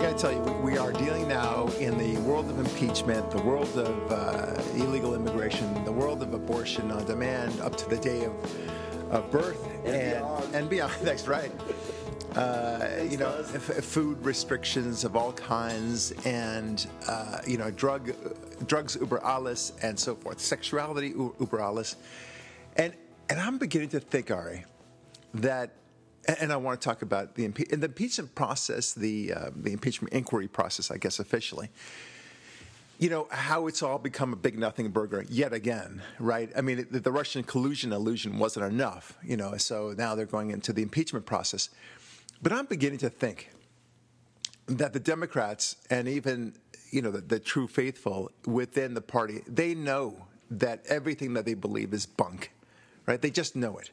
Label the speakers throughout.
Speaker 1: I got to tell you, we are dealing now in the world of impeachment, the world of uh, illegal immigration, the world of abortion on demand up to the day of, of birth
Speaker 2: and, and beyond.
Speaker 1: And beyond. That's right. Uh, you know, f- food restrictions of all kinds, and uh, you know, drug drugs über alles, and so forth. Sexuality über alles, and and I'm beginning to think, Ari, that and I want to talk about the, impe- the impeachment process, the uh, the impeachment inquiry process, I guess officially. You know how it's all become a big nothing burger yet again, right? I mean, the, the Russian collusion illusion wasn't enough, you know. So now they're going into the impeachment process. But I'm beginning to think that the Democrats and even you know the, the true faithful within the party, they know that everything that they believe is bunk, right? They just know it.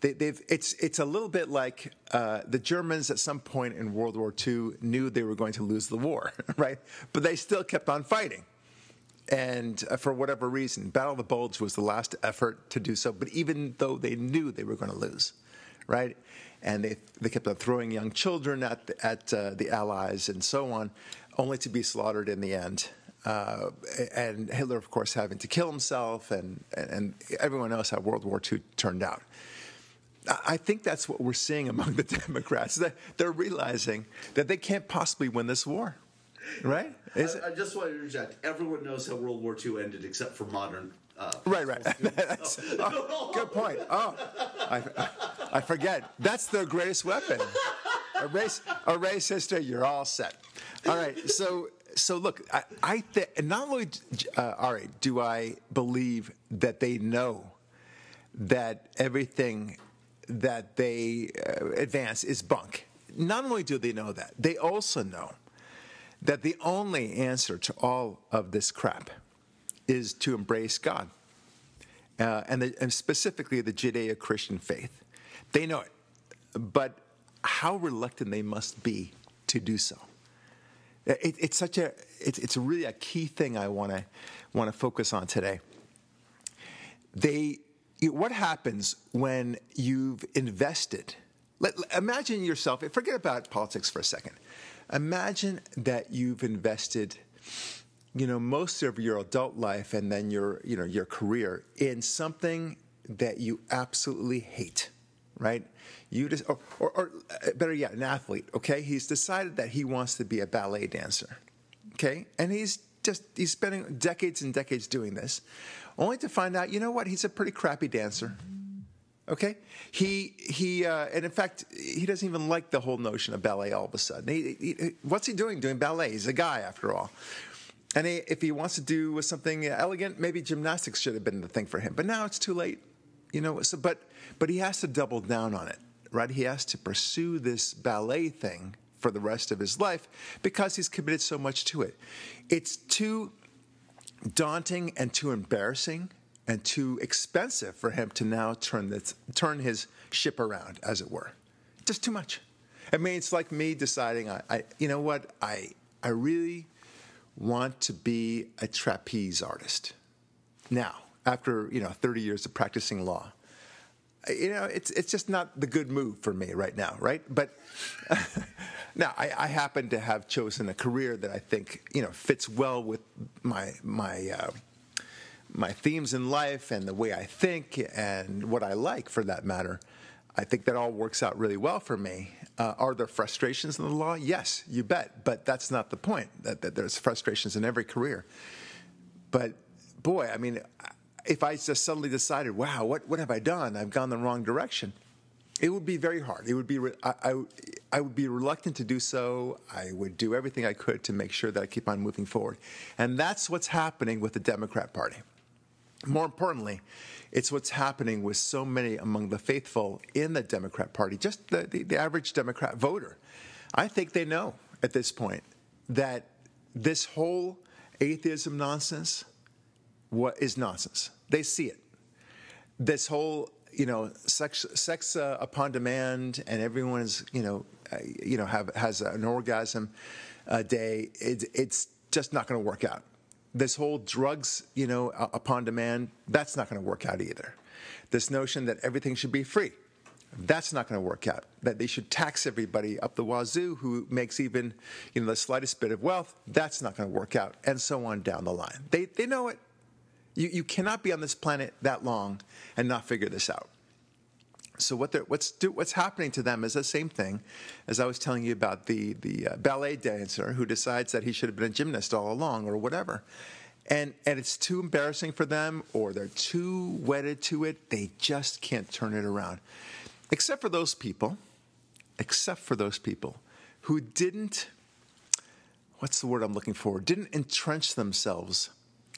Speaker 1: They, have it's it's a little bit like uh, the Germans at some point in World War II knew they were going to lose the war, right? But they still kept on fighting, and uh, for whatever reason, Battle of the Bulge was the last effort to do so. But even though they knew they were going to lose, right? and they, they kept on throwing young children at, the, at uh, the Allies and so on, only to be slaughtered in the end. Uh, and Hitler, of course, having to kill himself, and, and everyone knows how World War II turned out. I think that's what we're seeing among the Democrats. They're realizing that they can't possibly win this war, right?
Speaker 2: I, I, just want to interject. Everyone knows how World War II ended, except for modern. Uh,
Speaker 1: right, right. oh, good point. Oh, I, I, forget. That's their greatest weapon. Erase, erase history. You're all set. All right. So, so look, I, I think, not only, uh, all right, do I believe that they know that everything that they uh, advance is bunk. Not only do they know that, they also know that the only answer to all of this crap is to embrace God, uh, and, the, and specifically the Judeo Christian faith. They know it, but how reluctant they must be to do so. It, it's such a it's, it's really a key thing I want to want to focus on today. They what happens when you've invested? Let, imagine yourself, forget about politics for a second. Imagine that you've invested, you know, most of your adult life and then your, you know, your career in something that you absolutely hate, right? You just, or, or, or uh, better yet, an athlete, okay? He's decided that he wants to be a ballet dancer, okay? And he's just, he's spending decades and decades doing this only to find out, you know what, he's a pretty crappy dancer. Okay, he he, uh, and in fact, he doesn't even like the whole notion of ballet. All of a sudden, he, he, what's he doing doing ballet? He's a guy after all. And he, if he wants to do something elegant, maybe gymnastics should have been the thing for him. But now it's too late, you know. So, but but he has to double down on it, right? He has to pursue this ballet thing for the rest of his life because he's committed so much to it. It's too daunting and too embarrassing and too expensive for him to now turn this, turn his ship around, as it were. Just too much. I mean, it's like me deciding, I, I you know what, I, I really want to be a trapeze artist. Now, after you know 30 years of practicing law, you know it's it's just not the good move for me right now, right? But Now, I, I, happen to have chosen a career that I think you know fits well with my my uh, my themes in life and the way I think and what I like, for that matter. I think that all works out really well for me. Uh, are there frustrations in the law? Yes, you bet. But that's not the point. That, that there's frustrations in every career. But boy, I mean, if I just suddenly decided, wow, what, what have I done? I've gone the wrong direction it would be very hard. It would be I, I, I, would be reluctant to do so. I would do everything I could to make sure that I keep on moving forward, and that's what's happening with the Democrat Party. More importantly, it's what's happening with so many among the faithful in the Democrat Party, just the, the, the average Democrat voter. I think they know at this point that this whole atheism nonsense what is nonsense. They see it. This whole you know, sex, sex uh, upon demand, and everyone is, you know, uh, you know, have has an orgasm a day. It, it's just not going to work out. This whole drugs, you know, upon demand, that's not going to work out either. This notion that everything should be free, That's not going to work out. That they should tax everybody up the wazoo who makes even you know the slightest bit of wealth. That's not going to work out, and so on down the line. They they know it. You you cannot be on this planet that long and not figure this out. So what what's do, what's happening to them is the same thing as I was telling you about the the uh, ballet dancer who decides that he should have been a gymnast all along or whatever. And, and it's too embarrassing for them, or they're too wedded to it. They just can't turn it around except for those people, except for those people who didn't, what's the word I'm looking for, didn't entrench themselves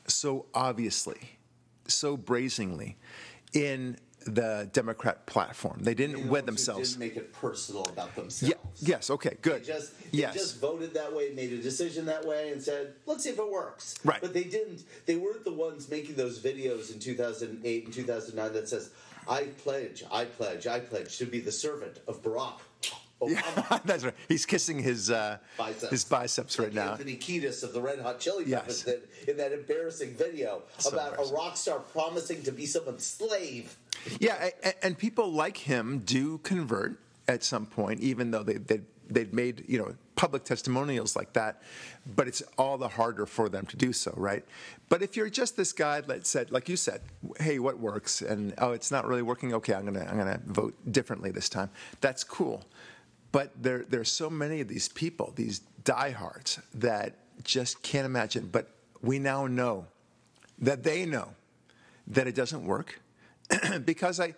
Speaker 1: so obviously, so brazenly in the Democrat platform. They didn't
Speaker 2: know,
Speaker 1: wed themselves.
Speaker 2: Didn't make it personal about themselves.
Speaker 1: Yeah, yes, okay, good.
Speaker 2: They just, they
Speaker 1: yes.
Speaker 2: just voted that way, made a decision that way, and said, "Let's see if it works."
Speaker 1: Right.
Speaker 2: But they didn't. They weren't the ones making those videos in 2008 and 2009 that says, "I pledge, I pledge, I pledge to be the servant of Barack." Obama.
Speaker 1: Yeah, that's right. He's kissing his uh,
Speaker 2: Biceps.
Speaker 1: his biceps right
Speaker 2: Like
Speaker 1: now.
Speaker 2: Anthony Kiedis of the Red Hot Chili Peppers did in that embarrassing video
Speaker 1: So
Speaker 2: about
Speaker 1: embarrassing.
Speaker 2: a rock star promising to be someone's slave.
Speaker 1: Yeah, and, and people like him do convert at some point, even though they they they'd made you know public testimonials like that. But it's all the harder for them to do so, right? But if you're just this guy that said, like you said, hey, what works, and oh, it's not really working. Okay, I'm gonna I'm gonna vote differently this time. That's cool. But there there's so many of these people, these diehards, that just can't imagine. But we now know that they know that it doesn't work because I,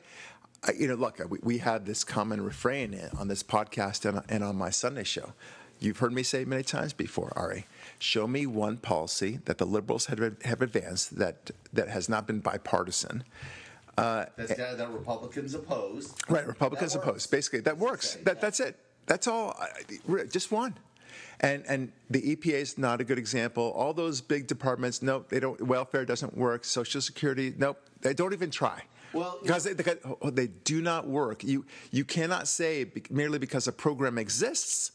Speaker 1: I, you know, look, we, we have this common refrain on this podcast and, and on my Sunday show. You've heard me say many times before, Ari. Show me one policy that the liberals have, have advanced that that has not been bipartisan.
Speaker 2: Uh, that's guy that Republicans opposed.
Speaker 1: Right, Republicans opposed. Basically, that works.
Speaker 2: Say,
Speaker 1: That,
Speaker 2: yeah.
Speaker 1: That's it. That's all. I- Just one. And and the EPA is not a good example. All those big departments, nope, they don't. Welfare doesn't work. Social Security, nope, they don't even try.
Speaker 2: Well,
Speaker 1: because they, oh, they do not work. You you cannot say merely because a program exists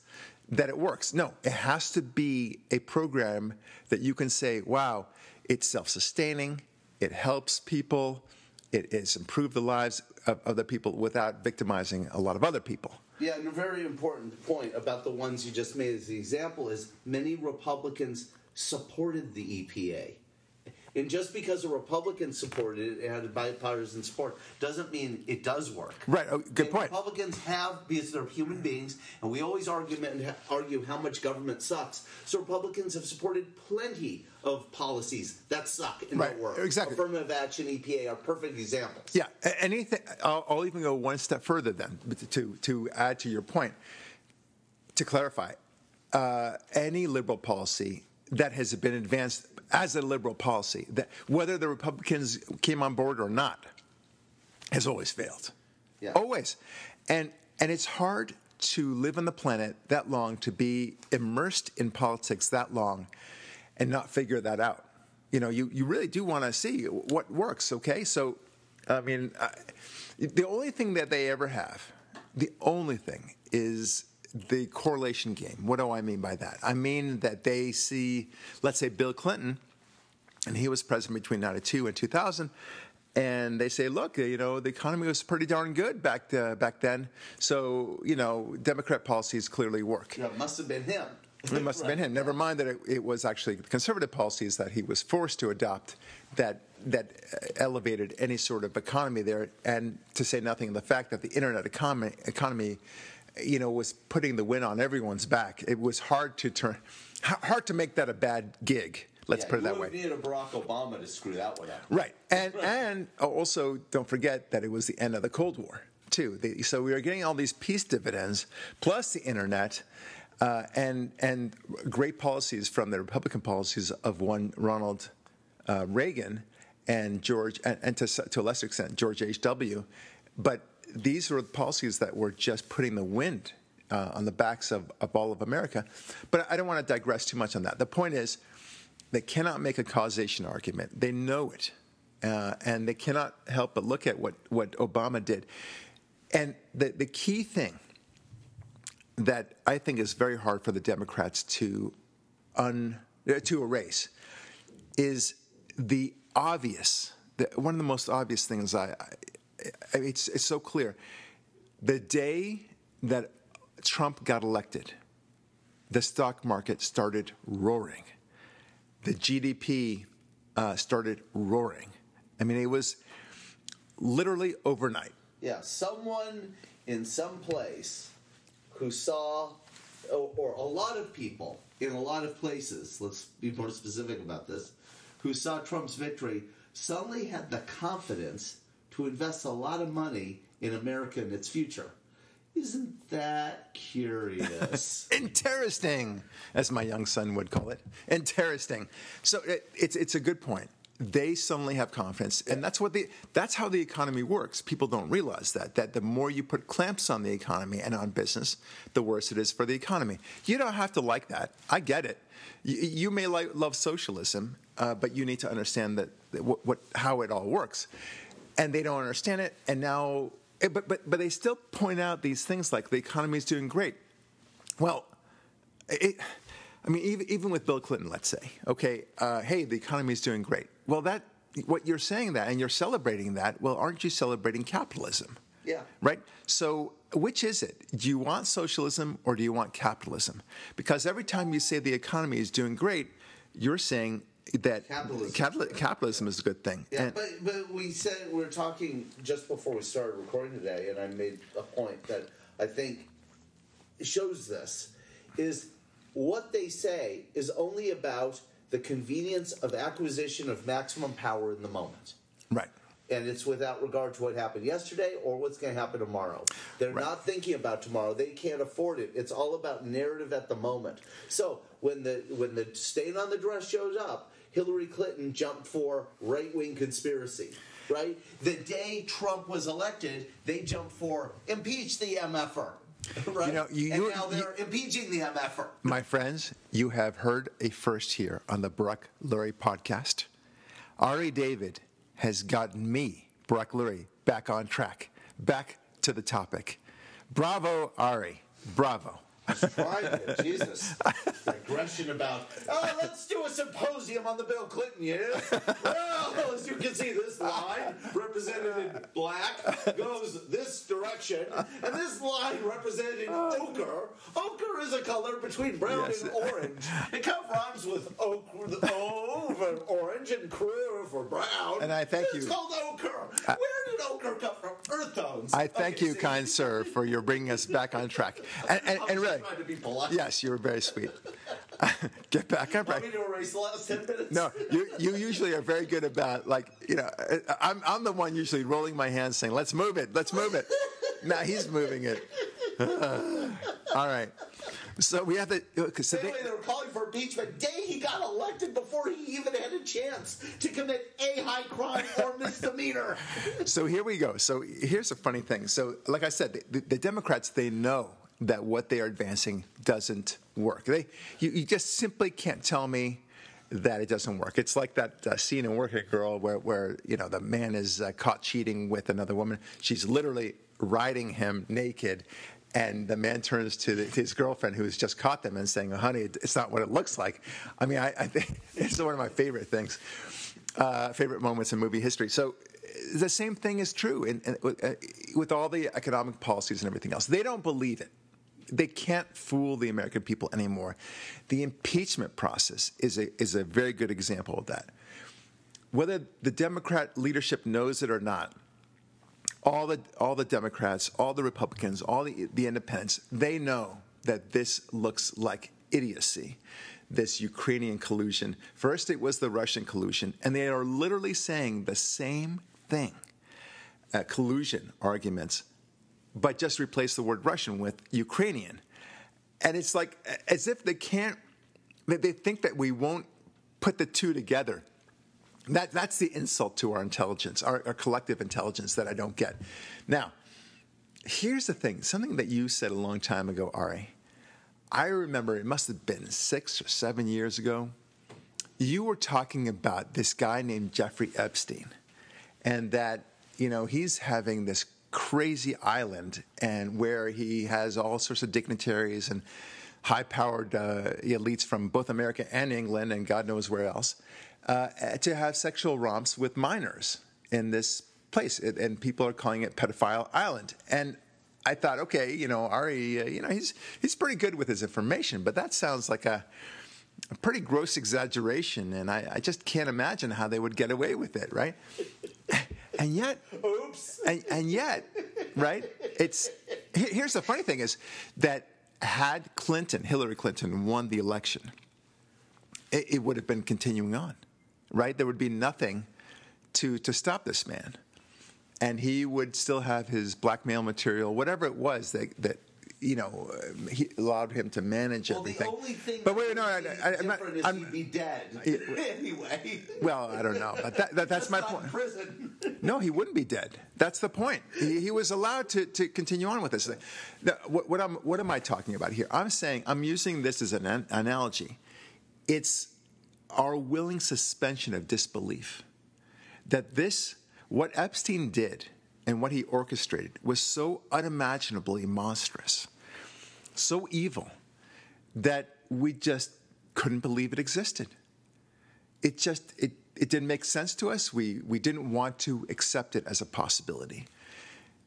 Speaker 1: that it works. No, it has to be a program that you can say, wow, it's self-sustaining. It helps people. It has improved the lives of other people without victimizing a lot of other people.
Speaker 2: Yeah, and a very important point about the ones you just made as the example is many Republicans supported the EPA. And just because a Republican supported it and had bipartisan support doesn't mean it does work.
Speaker 1: Right, oh, good
Speaker 2: And
Speaker 1: point.
Speaker 2: Republicans have, because they're human beings, and we always argument argue how much government sucks. So Republicans have supported plenty of policies that suck and
Speaker 1: Right,
Speaker 2: don't work.
Speaker 1: exactly.
Speaker 2: Affirmative action, EPA are perfect examples.
Speaker 1: Yeah, anything. I'll, I'll even go one step further then to to add to your point. To clarify, uh, any liberal policy that has been advanced as a liberal policy, that whether the Republicans came on board or not, has always failed.
Speaker 2: Yeah.
Speaker 1: Always, and and it's hard to live on the planet that long to be immersed in politics that long, and not figure that out. You know, you, you really do want to see what works. Okay, so I mean, I, the only thing that they ever have, the only thing is the correlation game. What do I mean by that? I mean that they see, let's say, Bill Clinton and he was president between 92 and 2000 and they say look you know the economy was pretty darn good back uh, back then. So you know democrat policies clearly work.
Speaker 2: Yeah, it must have been him.
Speaker 1: it must have been him. Never mind that it, it was actually conservative policies that he was forced to adopt that that uh, elevated any sort of economy there. And to say nothing of the fact that the internet economy economy you know was putting the win on everyone's back. It was hard to turn hard to make that a bad gig let's
Speaker 2: Yeah,
Speaker 1: put it that way
Speaker 2: wouldn't need a Barack Obama to screw that one up.
Speaker 1: Right, and and also don't forget that it was the end of the Cold War too. The, so we are getting all these peace dividends plus the internet. Uh, and and great policies from the Republican policies of one Ronald uh, Reagan and George and, and to, to a lesser extent George H. W. But these were policies that were just putting the wind uh, on the backs of, of all of America. But I don't want to digress too much on that. The point is, they cannot make a causation argument. They know it. Uh, and they cannot help but look at what, what Obama did. And the, the key thing that I think is very hard for the Democrats to, un, uh, to erase is the obvious, the, one of the most obvious things I, I, I it's, it's so clear. The day that Trump got elected, the stock market started roaring. The GDP uh, started roaring. I mean, it was literally overnight.
Speaker 2: Yeah, someone in some place who saw, or, or a lot of people in a lot of places, let's be more specific about this, who saw Trump's victory suddenly had the confidence to invest a lot of money in America and its future. Isn't that curious?
Speaker 1: Interesting, as my young son would call it. Interesting. So it, it's it's a good point. They suddenly have confidence, and that's what the that's how the economy works. People don't realize that that the more you put clamps on the economy and on business, the worse it is for the economy. You don't have to like that. I get it. You, you may like, love socialism, uh, but you need to understand that what, what how it all works, and they don't understand it. And now but, but, but they still point out these things like the economy is doing great. Well, it, I mean, even, even with Bill Clinton, let's say, okay, uh, hey, the economy is doing great. Well, that what you're saying that and you're celebrating that. Well, aren't you celebrating capitalism?
Speaker 2: Yeah.
Speaker 1: Right. So, which is it? Do you want socialism or do you want capitalism? Because every time you say the economy is doing great, you're saying that
Speaker 2: Capitalism.
Speaker 1: capitalism, capitalism is a good thing.
Speaker 2: Yeah,
Speaker 1: And-
Speaker 2: but but we said we were talking just before we started recording today, and I made a point that I think shows this is what they say is only about the convenience of acquisition of maximum power in the moment.
Speaker 1: right.
Speaker 2: And it's without regard to what happened yesterday or what's going to happen tomorrow. They're
Speaker 1: Right.
Speaker 2: not thinking about tomorrow. They can't afford it. It's all about narrative at the moment. So when the when the stain on the dress shows up, Hillary Clinton jumped for right wing conspiracy. Right? The day Trump was elected, they jumped for impeach the MFR. Right?
Speaker 1: You know, you-
Speaker 2: and
Speaker 1: you-
Speaker 2: now they're impeaching the MFR.
Speaker 1: My friends, you have heard a first here on the Brock Lurie podcast. Ari David has gotten me, Brock Lurie, back on track, back to the topic. Bravo, Ari. Bravo.
Speaker 2: Trying it, Jesus. Digression about, oh, let's do a symposium on the Bill Clinton years. Well, as you can see, this line represented in black goes this direction, and this line represented in ochre. Ochre is a color between brown
Speaker 1: Yes.
Speaker 2: and orange. It kind of rhymes with ochre, the O for orange and crew for brown.
Speaker 1: And I thank
Speaker 2: it's
Speaker 1: you.
Speaker 2: It's called ochre. Where did ochre come from? Earth tones.
Speaker 1: I thank
Speaker 2: Okay,
Speaker 1: you,
Speaker 2: see?
Speaker 1: kind sir, for your bringing us back on track. And, and, and really,
Speaker 2: trying to be polite.
Speaker 1: yes, you were very sweet. Get back on
Speaker 2: Want me to erase the last 10 minutes?
Speaker 1: No, you, you usually are very good about like you know. I'm I'm the one usually rolling my hands saying, "Let's move it, let's move it." now he's moving it. All right. So we have to. So they,
Speaker 2: Anyway, they were calling for impeachment day he got elected before he even had a chance to commit a high crime or misdemeanor.
Speaker 1: so here we go. So here's a funny thing. So like I said, the, the Democrats they know that what they are advancing doesn't work. They you, you just simply can't tell me that it doesn't work. It's like that uh, scene in Working Girl where where you know the man is uh, caught cheating with another woman. She's literally riding him naked. And the man turns to the, his girlfriend, who's just caught them, and saying, "Honey, it's not what it looks like." I mean, I, I think it's one of my favorite things, uh, favorite moments in movie history. So the same thing is true in, in, with, uh, with all the economic policies and everything else. They don't believe it. They can't fool the American people anymore. The impeachment process is a, is a very good example of that. Whether the Democrat leadership knows it or not, all the, all the Democrats, all the Republicans, all the, the independents, they know that this looks like idiocy, this Ukrainian collusion. First, it was the Russian collusion, and they are literally saying the same thing uh, collusion arguments, but just replace the word Russian with Ukrainian. And it's like as if they can't, they, think that we won't put the two together. That, that's the insult to our intelligence, our, our collective intelligence that I don't get. Now, here's the thing something that you said a long time ago, Ari. I remember it must have been six or seven years ago. You were talking about this guy named Jeffrey Epstein, and that, you know, he's having this crazy island and where he has all sorts of dignitaries and high powered uh, elites from both America and England and God knows where else uh, to have sexual romps with minors in this place. It- and people are calling it Pedophile Island. And I thought, okay, you know, Ari, uh, you know, he's he's pretty good with his information, but that sounds like a, a pretty gross exaggeration, and I, I just can't imagine how they would get away with it, right? And yet,
Speaker 2: Oops.
Speaker 1: and, and yet, right? It's here's the funny thing is that had Clinton, Hillary Clinton, won the election, it, it would have been continuing on, right? There would be nothing to to stop this man, and he would still have his blackmail material, whatever it was that that. You know, he allowed him to manage
Speaker 2: Well,
Speaker 1: everything.
Speaker 2: the only thing
Speaker 1: but
Speaker 2: that
Speaker 1: wait, no, I,
Speaker 2: would be
Speaker 1: I, I'm not. I'm,
Speaker 2: he'd be dead anyway.
Speaker 1: well, I don't know, but that, that, that's my point.
Speaker 2: Prison.
Speaker 1: No, he wouldn't be dead. That's the point. He, he was allowed to, to continue on with this thing. What, what, I'm, what am I talking about here? I'm saying, I'm using this as an an analogy. It's our willing suspension of disbelief that this, what Epstein did and what he orchestrated, was so unimaginably monstrous, so evil, that we just couldn't believe it existed it just it, it didn't make sense to us. We we didn't want to accept it as a possibility.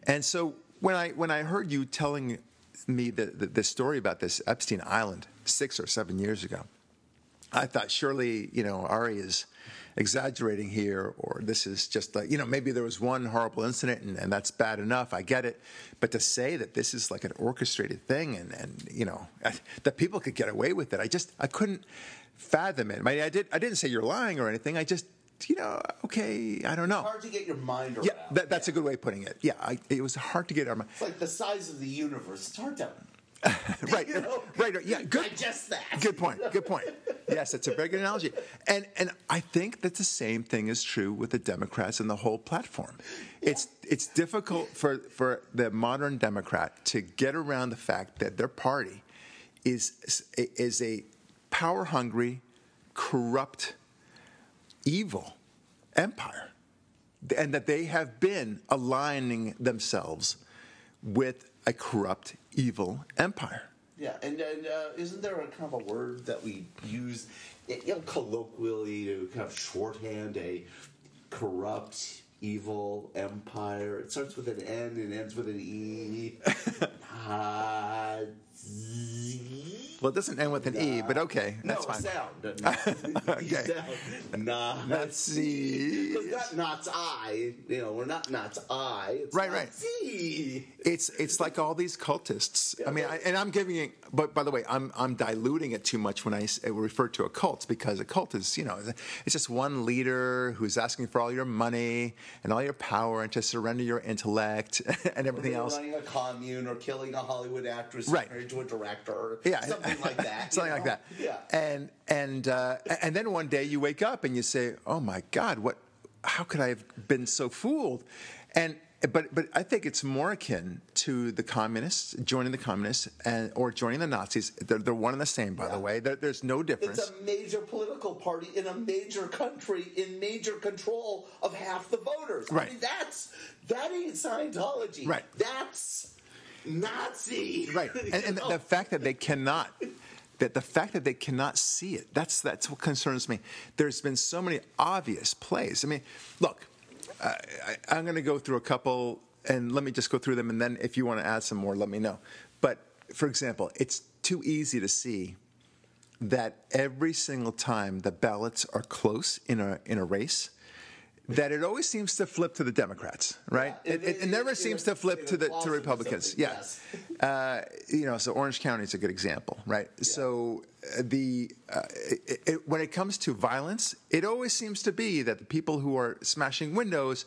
Speaker 1: And so when I when I heard you telling me the, the, the story about this Epstein Island six or seven years ago, I thought surely you know Ari is exaggerating here, or this is just like you know maybe there was one horrible incident and, and that's bad enough. I get it, but to say that this is like an orchestrated thing and and you know that people could get away with it, I just I couldn't fathom it. I, mean, I did I didn't say you're lying or anything. I just you know okay I don't know.
Speaker 2: It's hard to get your mind around.
Speaker 1: Yeah, that, that's a good way of putting it. Yeah, I, it was hard to get our mind.
Speaker 2: It's like the size of the universe. It's hard to
Speaker 1: right,
Speaker 2: you know,
Speaker 1: right. Yeah, good.
Speaker 2: digest that.
Speaker 1: Good point. Good point. Yes, it's a very good analogy. And and I think that the same thing is true with the Democrats and the whole platform. It's it's difficult for for the modern Democrat to get around the fact that their party is is a power hungry, corrupt, evil empire, and that they have been aligning themselves with a corrupt, evil empire.
Speaker 2: Yeah, and, and uh, isn't there a kind of a word that we use, you know, colloquially to kind of shorthand a corrupt, evil empire? It starts with an N and ends with an E. Uh,
Speaker 1: Well, it doesn't end with an E, but okay, that's
Speaker 2: no,
Speaker 1: fine.
Speaker 2: sound.
Speaker 1: Okay.
Speaker 2: Sound. Nah.
Speaker 1: See.
Speaker 2: It's not I. You know, we're not Knott's I. It's
Speaker 1: Right, right. It's it's like all these cultists. I mean, I, and I'm giving it, but by the way, I'm I'm diluting it too much when I uh, refer to a cult because a cult is you know it's just one leader who's asking for all your money and all your power and to surrender your intellect and everything else.
Speaker 2: running a commune or killing a Hollywood actress
Speaker 1: Right.
Speaker 2: Married to a director
Speaker 1: Yeah,
Speaker 2: something like that.
Speaker 1: something like that.
Speaker 2: Yeah.
Speaker 1: And and uh, and then one day you wake up and you say, "Oh my God, what? How could I have been so fooled?" And but but I think it's more akin to the communists joining the communists and or joining the Nazis. They're, they're one and the same, by the way. There, there's no difference.
Speaker 2: It's a major political party in a major country in major control of half the voters. I
Speaker 1: Right.
Speaker 2: mean, that's that ain't Scientology.
Speaker 1: Right.
Speaker 2: That's Nazi.
Speaker 1: right. And, and the, the fact that they cannot that the fact that they cannot see it that's that's what concerns me. There's been so many obvious plays. I mean look I, I, i'm going to go through a couple and let me just go through them and then if you want to add some more let me know. But for example it's too easy to see that every single time the ballots are close in a in a race that it always seems to flip to the Democrats, right?
Speaker 2: Yeah,
Speaker 1: it, it, it never
Speaker 2: in
Speaker 1: seems to flip to the to Republicans. Yeah,
Speaker 2: yes.
Speaker 1: uh, you know, so Orange County is a good example, right? So uh, the uh, it, it, when it comes to violence, it always seems to be that the people who are smashing windows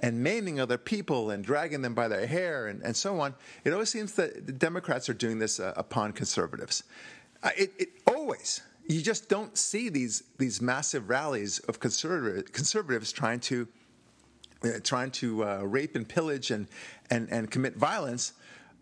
Speaker 1: and maiming other people and dragging them by their hair and, and so on, it always seems that the Democrats are doing this uh, upon conservatives. Uh, it, it always. You just don't see these these massive rallies of conservative, conservatives trying to uh, trying to uh, rape and pillage and, and, and commit violence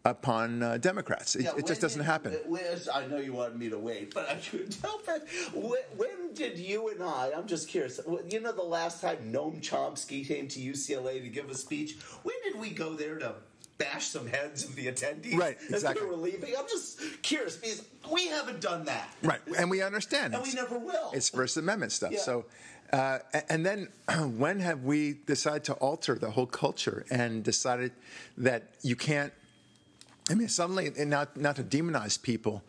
Speaker 1: upon uh, Democrats. It,
Speaker 2: Yeah,
Speaker 1: it just doesn't
Speaker 2: did-
Speaker 1: happen.
Speaker 2: Liz, I know you wanted me to wait, but I couldn't help it. When, when did you and I? I'm just curious. You know, the last time Noam Chomsky came to UCLA to give a speech. When did we go there to bash some heads of the attendees?
Speaker 1: Right,
Speaker 2: As they were leaving. I'm just curious because we haven't done that.
Speaker 1: Right, and we understand.
Speaker 2: And we never will.
Speaker 1: It's First Amendment stuff.
Speaker 2: Yeah.
Speaker 1: So, uh, and then when have we decided to alter the whole culture and decided that you can't I mean, suddenly, not not to demonize people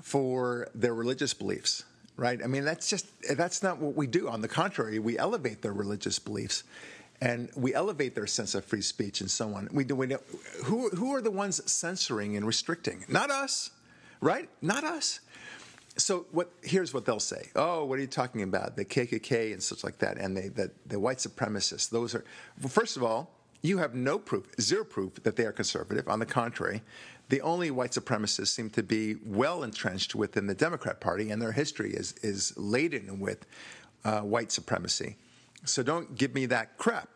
Speaker 1: for their religious beliefs, right? I mean, that's just that's not what we do. On the contrary, we elevate their religious beliefs, and we elevate their sense of free speech and so on. We do. We know, who who are the ones censoring and restricting? Not us, right? Not us. So what? Here's what they'll say. Oh, what are you talking about? The KKK and such like that, and the the, the white supremacists. Those are. Well, first of all, you have no proof, zero proof that they are conservative. On the contrary, the only white supremacists seem to be well entrenched within the Democrat Party, and their history is is laden with uh, white supremacy. So don't give me that crap.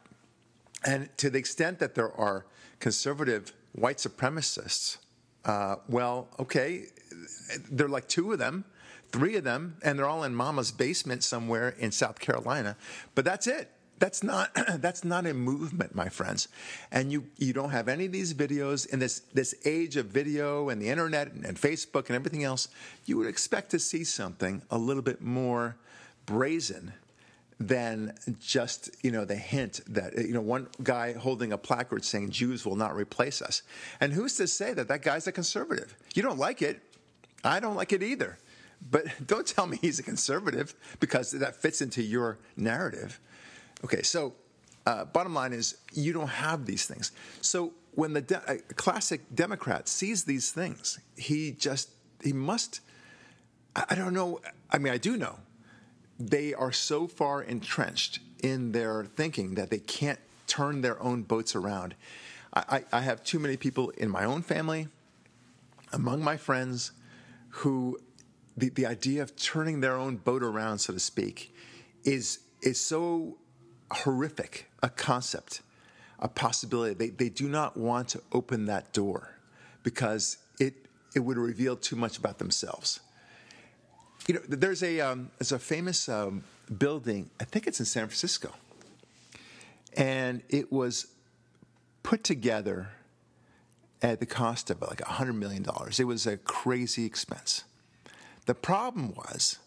Speaker 1: And to the extent that there are conservative white supremacists, uh, well, okay, there are like two of them, three of them, and they're all in mama's basement somewhere in South Carolina. But that's it. That's not that's not a movement, my friends. And you you don't have any of these videos in this this age of video and the internet and, and Facebook and everything else. You would expect to see something a little bit more brazen than just you know the hint that you know one guy holding a placard saying Jews will not replace us, and who's to say that that guy's a conservative? You don't like it, I don't like it either, but don't tell me he's a conservative because that fits into your narrative. Okay, so uh, bottom line is you don't have these things. So when the de- classic Democrat sees these things, he just he must. I, I don't know. I mean, I do know they are so far entrenched in their thinking that they can't turn their own boats around. I, I, have too many people in my own family, among my friends, who the, the idea of turning their own boat around, so to speak, is is so horrific a concept, a possibility. They, they do not want to open that door because it, it would reveal too much about themselves. You know, there's a, um, there's a famous um, building, I think it's in San Francisco, and it was put together at the cost of like $100 million. It was a crazy expense. The problem was,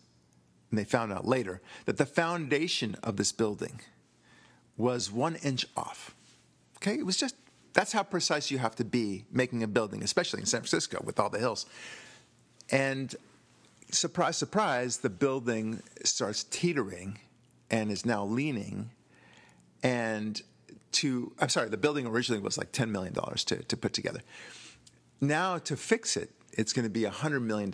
Speaker 1: and they found out later, that the foundation of this building was one inch off. Okay, it was just that's how precise you have to be making a building, especially in San Francisco with all the hills. And surprise, surprise, the building starts teetering and is now leaning. And to, I'm sorry, the building originally was like $10 million to, to put together. Now to fix it, it's going to be $100 million.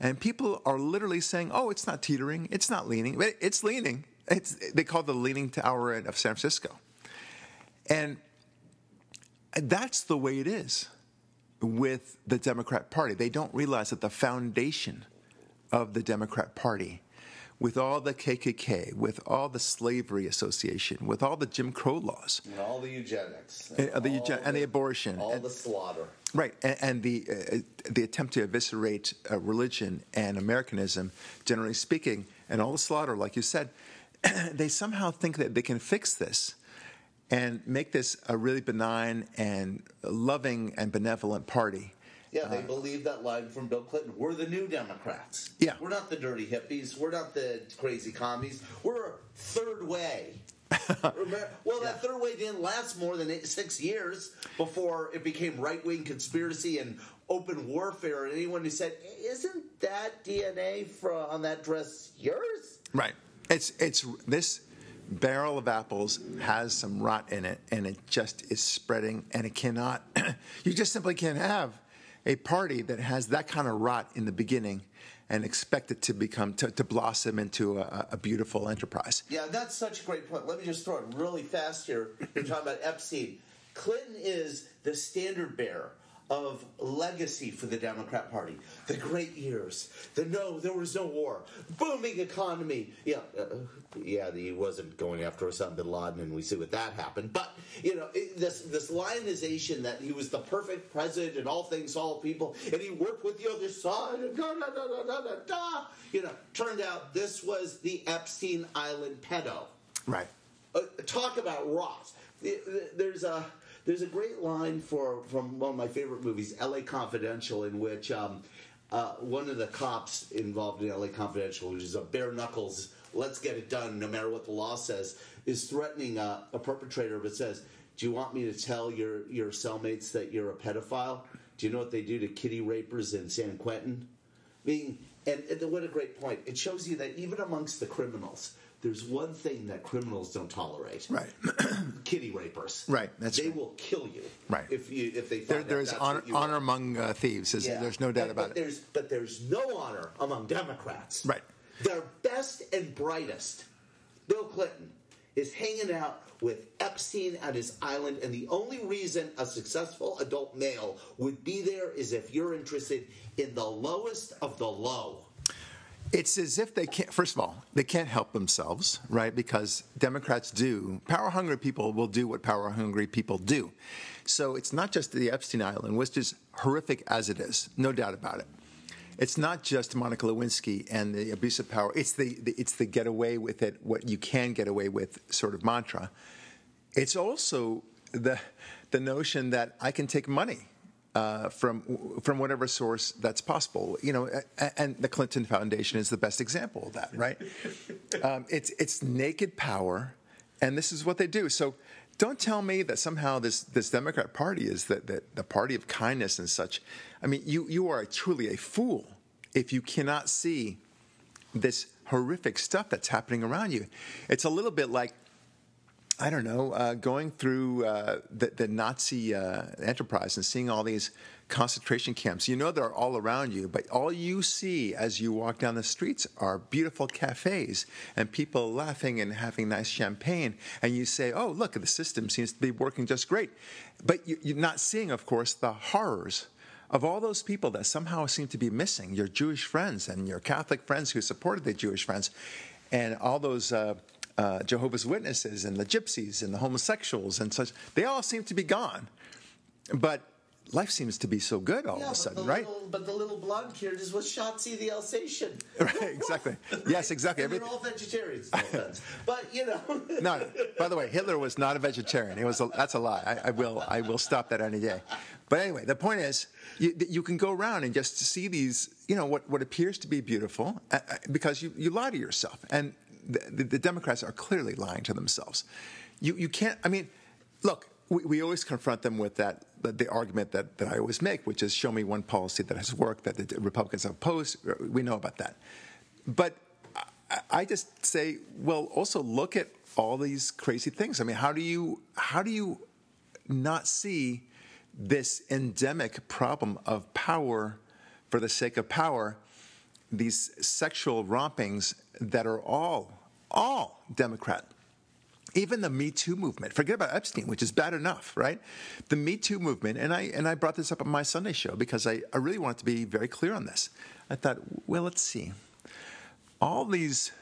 Speaker 1: And people are literally saying, oh, it's not teetering, it's not leaning, but it's leaning. It's, they call it the Leaning Tower of San Francisco. And that's the way it is with the Democrat Party. They don't realize that the foundation of the Democrat Party, with all the KKK, with all the Slavery Association, with all the Jim Crow laws,
Speaker 2: and all the eugenics,
Speaker 1: and, and the, eugen- and the abortion,
Speaker 2: all
Speaker 1: and,
Speaker 2: the slaughter,
Speaker 1: right, and, and the uh, the attempt to eviscerate uh, religion and Americanism, generally speaking, and all the slaughter, like you said, they somehow think that they can fix this and make this a really benign and loving and benevolent party.
Speaker 2: Yeah, they uh, believe that line from Bill Clinton. We're the new Democrats.
Speaker 1: Yeah.
Speaker 2: We're not the dirty hippies. We're not the crazy commies. We're third way. Remember, well, that third way didn't last more than eight, six years before it became right wing conspiracy and open warfare. And anyone who said, "Isn't that DNA from on that dress yours?"
Speaker 1: Right. It's it's this barrel of apples has some rot in it, and it just is spreading, and it cannot. you just simply can't have a party that has that kind of rot in the beginning and expect it to become to, to blossom into a, a, beautiful enterprise.
Speaker 2: Yeah, that's such a great point. Let me just throw it really fast here. You're talking about Epstein. Clinton is the standard bearer of legacy for the Democrat Party. The great years, the no, there was no war, booming economy. Yeah, uh, yeah, he wasn't going after Osama bin Laden, and we see what that happened. But you know, this this lionization that he was the perfect president and all things, all people, and he worked with the other side, and da da da da da da. da. You know, turned out this was the Epstein Island pedo.
Speaker 1: Right.
Speaker 2: Uh, talk about rot. There's a there's a great line for from one of my favorite movies, L.A. Confidential, in which um, uh, one of the cops involved in L.A. Confidential, which is a bare knuckles, let's get it done, no matter what the law says, is threatening a, a perpetrator, but says, Do you want me to tell your your cellmates that you're a pedophile? Do you know what they do to kitty rapers in San Quentin? Mean, and, and what a great point! It shows you that even amongst the criminals, there's one thing that criminals don't tolerate:
Speaker 1: Right.
Speaker 2: kitty rapers.
Speaker 1: Right, that's
Speaker 2: they
Speaker 1: right.
Speaker 2: will kill you.
Speaker 1: Right.
Speaker 2: If you if they
Speaker 1: There, there's honor, honor among uh, thieves. Is,
Speaker 2: Yeah.
Speaker 1: There's no doubt
Speaker 2: But-
Speaker 1: about
Speaker 2: but
Speaker 1: it.
Speaker 2: There's, but there's no honor among Democrats.
Speaker 1: Right.
Speaker 2: Their best and brightest, Bill Clinton, is hanging out with Epstein at his island, and the only reason a successful adult male would be there is if you're interested in the lowest of the low.
Speaker 1: It's as if they can't, first of all, they can't help themselves, right? Because Democrats do, power hungry people will do what power hungry people do. So it's not just the Epstein Island, which is horrific as it is, no doubt about it. It's not just Monica Lewinsky and the abuse of power. It's the, the it's the get away with it, what you can get away with sort of mantra. It's also the the notion that I can take money uh, from from whatever source that's possible. You know, and the Clinton Foundation is the best example of that, right? um, it's it's naked power, and this is what they do. So. Don't tell me that somehow this, this Democrat Party is the, the, the party of kindness and such. I mean, you, you are truly a fool if you cannot see this horrific stuff that's happening around you. It's a little bit like I don't know, uh, going through uh, the, the Nazi uh, enterprise and seeing all these concentration camps. You know they're all around you, but all you see as you walk down the streets are beautiful cafes and people laughing and having nice champagne. And you say, oh, look, the system seems to be working just great. But you, you're not seeing, of course, the horrors of all those people that somehow seem to be missing your Jewish friends and your Catholic friends who supported the Jewish friends, and all those uh, Jehovah's Witnesses and the gypsies and the homosexuals and such, they all seem to be gone. But life seems to be so good all of a sudden, right?
Speaker 2: Little, but the little blonde kid is with Shotzi the Alsatian.
Speaker 1: Right, exactly. Yes, exactly.
Speaker 2: And they're all vegetarians. But, you know.
Speaker 1: No, by the way, Hitler was not a vegetarian. It was a, that's a lie. I, I will I will stop that any day. But anyway, the point is, you, you can go around and just see these, you know, what, what appears to be beautiful, uh, uh, because you, you lie to yourself, and the, the, Democrats are clearly lying to themselves. You you can't. I mean, look, we, we always confront them with that the, the argument that, that I always make, which is show me one policy that has worked that the Republicans have opposed. We know about that, but I- I just say, well, also look at all these crazy things. I mean, how do you how do you not see this endemic problem of power for the sake of power? These sexual rompings that are all all Democrat. Even the Me Too movement. Forget about Epstein, which is bad enough, right? The Me Too movement, and I and I brought this up on my Sunday show because I, I really wanted to be very clear on this. I thought, well, let's see all these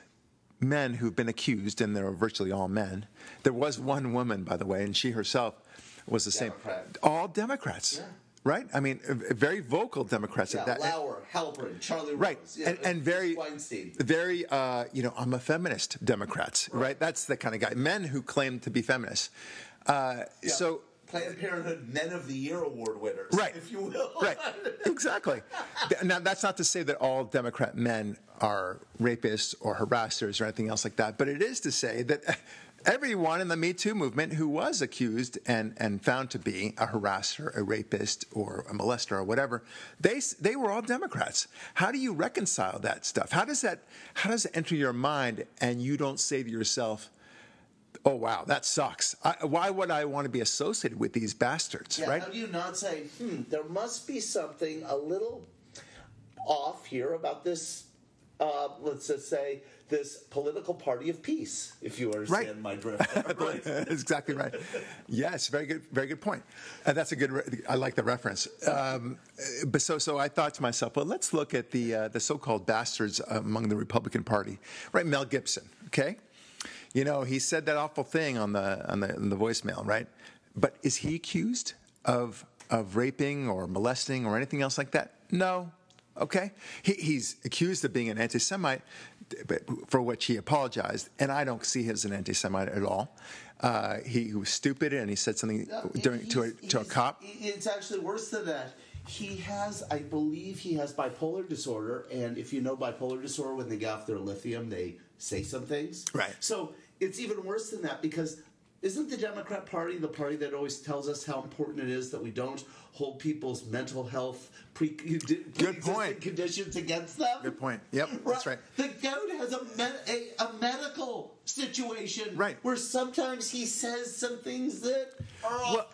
Speaker 1: men who've been accused, and they're virtually all men. There was one woman, by the way, and she herself was the
Speaker 2: Democrat.
Speaker 1: same. All Democrats,
Speaker 2: Yeah.
Speaker 1: Right? I mean, very vocal Democrats
Speaker 2: Yeah,
Speaker 1: at that.
Speaker 2: Lauer, Halperin, Charlie
Speaker 1: Right,
Speaker 2: Rose. yeah,
Speaker 1: and, and very,
Speaker 2: Weinstein.
Speaker 1: very, uh, you know, I'm a feminist. Democrats, right? That's the kind of guy. Men who claim to be feminists. Uh,
Speaker 2: Yeah.
Speaker 1: So
Speaker 2: Planned Parenthood Men of the Year award winners,
Speaker 1: Right.
Speaker 2: if you will.
Speaker 1: right exactly now that's not to say that all democrat men are rapists or harassers or anything else like that but it is to say that everyone in the me too movement who was accused and, and found to be a harasser a rapist or a molester or whatever they, they were all democrats. How do you reconcile that stuff? How does that how does it enter your mind and you don't say to yourself oh wow that sucks. I, why would i want to be associated with these bastards
Speaker 2: Yeah,
Speaker 1: right?
Speaker 2: How do you not say, hmm, there must be something a little off here about this, uh, let's just say, this political party of peace, if you understand
Speaker 1: Right.
Speaker 2: my drift. right.
Speaker 1: That's exactly right. Yes, very good, very good point. And that's a good. Re- I like the reference. Um, but so, so I thought to myself, well, let's look at the uh, the so-called bastards among the Republican Party. Right, Mel Gibson. Okay, you know he said that awful thing on the on the, on the voicemail, right? But is he accused of of raping or molesting or anything else like that? No. Okay, he, he's accused of being an anti-Semite, but for which he apologized, and I don't see him as an anti-Semite at all. Uh, he was stupid, and he said something
Speaker 2: No,
Speaker 1: during, to a to a cop.
Speaker 2: It's actually worse than that. He has, I believe, he has bipolar disorder, and if you know bipolar disorder, when they get off their lithium, they say some things.
Speaker 1: Right.
Speaker 2: So it's even worse than that because Isn't the Democrat Party the party that always tells us how important it is that we don't hold people's mental health pre
Speaker 1: Good point.
Speaker 2: conditions against them?
Speaker 1: Good point. Yep, that's right.
Speaker 2: The goat has a, med- a, a medical situation
Speaker 1: Right.
Speaker 2: where sometimes he says some things that are
Speaker 1: Well,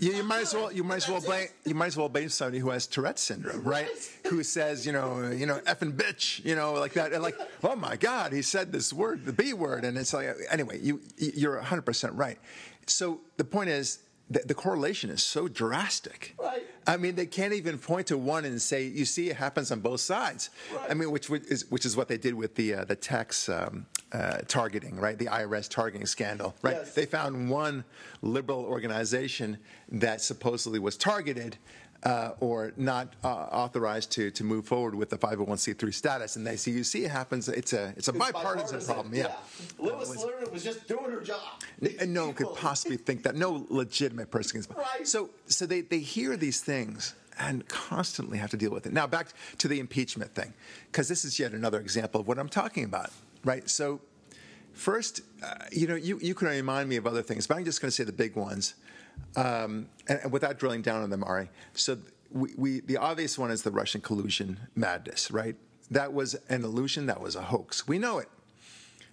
Speaker 1: you, you might as well you might as well blame you might as well blame somebody who has Tourette's syndrome, right? Who says you know you know effing bitch, you know like that, and like oh my god, he said this word, the B word, and it's like anyway, you you're 100 percent right. So the point is. The, the correlation is so drastic.
Speaker 2: Right.
Speaker 1: I mean, they can't even point to one and say, "You see, it happens on both sides."
Speaker 2: Right.
Speaker 1: I mean, which would- is which is what they did with the uh, the tax um, uh, targeting, right? The IRS targeting scandal, right?
Speaker 2: Yes.
Speaker 1: They found one liberal organization that supposedly was targeted uh, or not uh, authorized to to move forward with the 501c3 status, and they see you see it happens. It's a it's a
Speaker 2: It's
Speaker 1: bipartisan, problem, yeah.
Speaker 2: Lois Lerner was just doing her job.
Speaker 1: And no one could possibly think that. No legitimate person can.
Speaker 2: Right.
Speaker 1: So, so they, they hear these things and constantly have to deal with it. Now, back to the impeachment thing, because this is yet another example of what I'm talking about, right? So, first, uh, you know, you, you can remind me of other things, but I'm just going to say the big ones, um, and, and without drilling down on them, Ari. So, we, we the obvious one is the Russian collusion madness, right? That was an illusion. That was a hoax. We know it.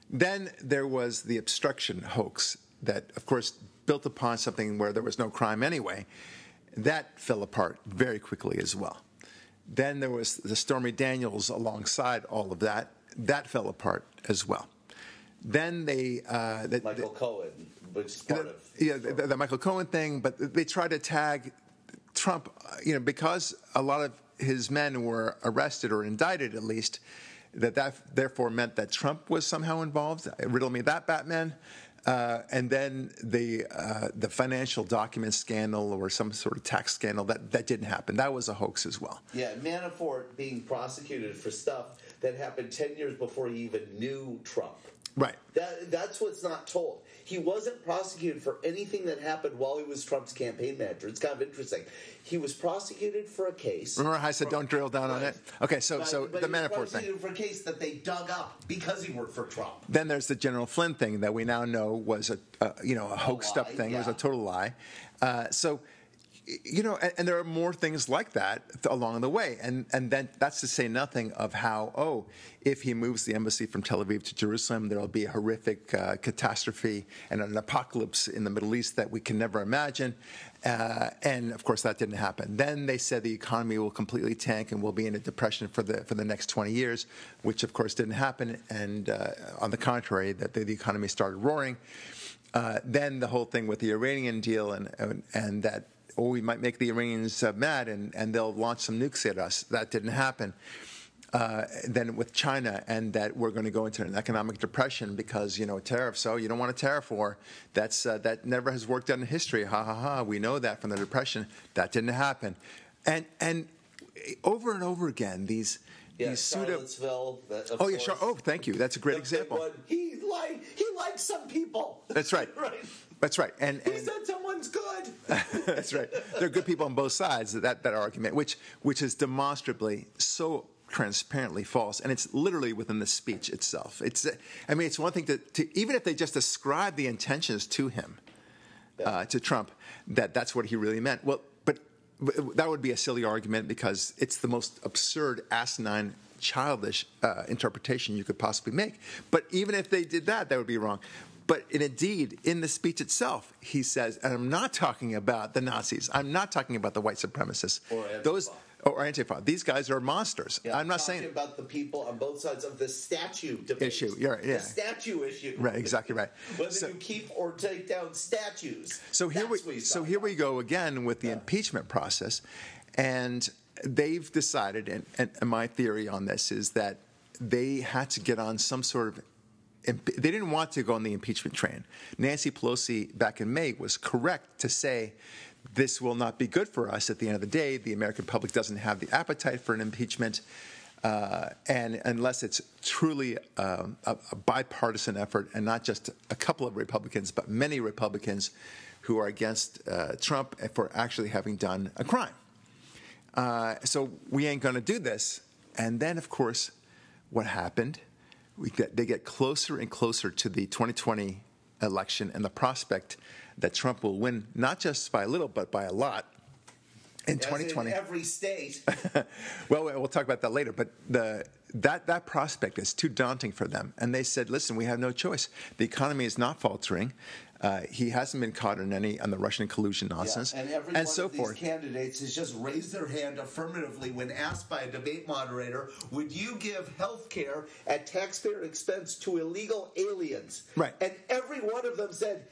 Speaker 1: Then there was the obstruction hoax that, of course, built upon something where there was no crime anyway. That fell apart very quickly as well. Then there was the Stormy Daniels alongside all of that. That fell apart as well. Then they, uh, the,
Speaker 2: Michael Cohen, which is part
Speaker 1: the,
Speaker 2: of.
Speaker 1: yeah, the, the Michael Cohen thing, but they tried to tag Trump, you know, because a lot of his men were arrested or indicted at least, that that therefore meant that Trump was somehow involved. Riddle me that, Batman. Uh, and then the uh, the financial document scandal or some sort of tax scandal that that didn't happen. That was a hoax as well.
Speaker 2: Yeah, Manafort being prosecuted for stuff that happened 10 years before he even knew Trump.
Speaker 1: Right.
Speaker 2: That, that's what's not told. He wasn't prosecuted for anything that happened while he was Trump's campaign manager. It's kind of interesting. He was prosecuted for a case.
Speaker 1: Remember how I said don't drill down on it? Okay, so
Speaker 2: But-
Speaker 1: so
Speaker 2: but
Speaker 1: the
Speaker 2: he was
Speaker 1: Manafort thing.
Speaker 2: prosecuted for a case that they dug up because he worked for Trump.
Speaker 1: Then there's the General Flynn thing that we now know was a, a you know a hoaxed up
Speaker 2: lie,
Speaker 1: thing. It was a total lie. Uh, so you know, and, and there are more things like that along the way, and and then that's to say nothing of how oh, if he moves the embassy from Tel Aviv to Jerusalem, there will be a horrific uh, catastrophe and an apocalypse in the Middle East that we can never imagine. Uh, and of course, that didn't happen. Then they said the economy will completely tank and we'll be in a depression for the for the next 20 years, which of course didn't happen. And uh, on the contrary, that the, the economy started roaring. Uh, then the whole thing with the Iranian deal and and, and that oh we might make the Iranians uh, mad and, and they'll launch some nukes at us. That didn't happen. Uh, then with China, and that we're going to go into an economic depression because you know tariffs. So you don't want a tariff war. That's uh, that never has worked out in history. Ha ha ha. We know that from the depression. That didn't happen, and and over and over again these
Speaker 2: Yeah,
Speaker 1: these pseudo.
Speaker 2: That,
Speaker 1: Oh yeah, sure. Oh, thank you. That's a great
Speaker 2: The
Speaker 1: example.
Speaker 2: one. He like he likes some people.
Speaker 1: That's right.
Speaker 2: right.
Speaker 1: That's right. And,
Speaker 2: He
Speaker 1: and
Speaker 2: said someone's good.
Speaker 1: That's right. There are good people on both sides of that, that argument, which which is demonstrably so transparently false, and it's literally within the speech itself. It's, I mean, it's one thing to, to even if they just ascribe the intentions to him, uh, to Trump, that that's what he really meant. Well, but, but that would be a silly argument because it's the most absurd, asinine, childish uh, interpretation you could possibly make. But even if they did that, that would be wrong. But in, indeed, in the speech itself, he says, and I'm not talking about the Nazis. I'm not talking about the white supremacists.
Speaker 2: Or Antifa.
Speaker 1: Those or Antifa. These guys are monsters.
Speaker 2: Yeah,
Speaker 1: I'm not
Speaker 2: talking
Speaker 1: saying
Speaker 2: about the people on both sides of the statue debate.
Speaker 1: Issue, you're right, yeah.
Speaker 2: The statue issue.
Speaker 1: Right, exactly right.
Speaker 2: Whether
Speaker 1: So-
Speaker 2: you keep or take down statues.
Speaker 1: So here we so here we go again with the impeachment process, and they've decided, and, and my theory on this is that they had to get on some sort of. They didn't want to go on the impeachment train. Nancy Pelosi back in May was correct to say this will not be good for us at the end of the day. The American public doesn't have the appetite for an impeachment. Uh, and unless it's truly um, a, a bipartisan effort and not just a couple of Republicans, but many Republicans who are against uh, Trump for actually having done a crime. Uh, so we ain't going to do this. And then, of course, what happened? We get, they get closer and closer to the 2020 election and the prospect that Trump will win not just by a little but by a lot in
Speaker 2: As
Speaker 1: 2020.
Speaker 2: in every state.
Speaker 1: well, we'll talk about that later. But the that that prospect is too daunting for them, and they said, "Listen, we have no choice. The economy is not faltering. Uh, he hasn't been caught in any on the Russian collusion nonsense,
Speaker 2: Yeah, and every
Speaker 1: and
Speaker 2: one
Speaker 1: so
Speaker 2: of these
Speaker 1: forth."
Speaker 2: candidates has just raised their hand affirmatively when asked by a debate moderator, "Would you give health care at taxpayer expense to illegal aliens?"
Speaker 1: Right.
Speaker 2: And every one of them said,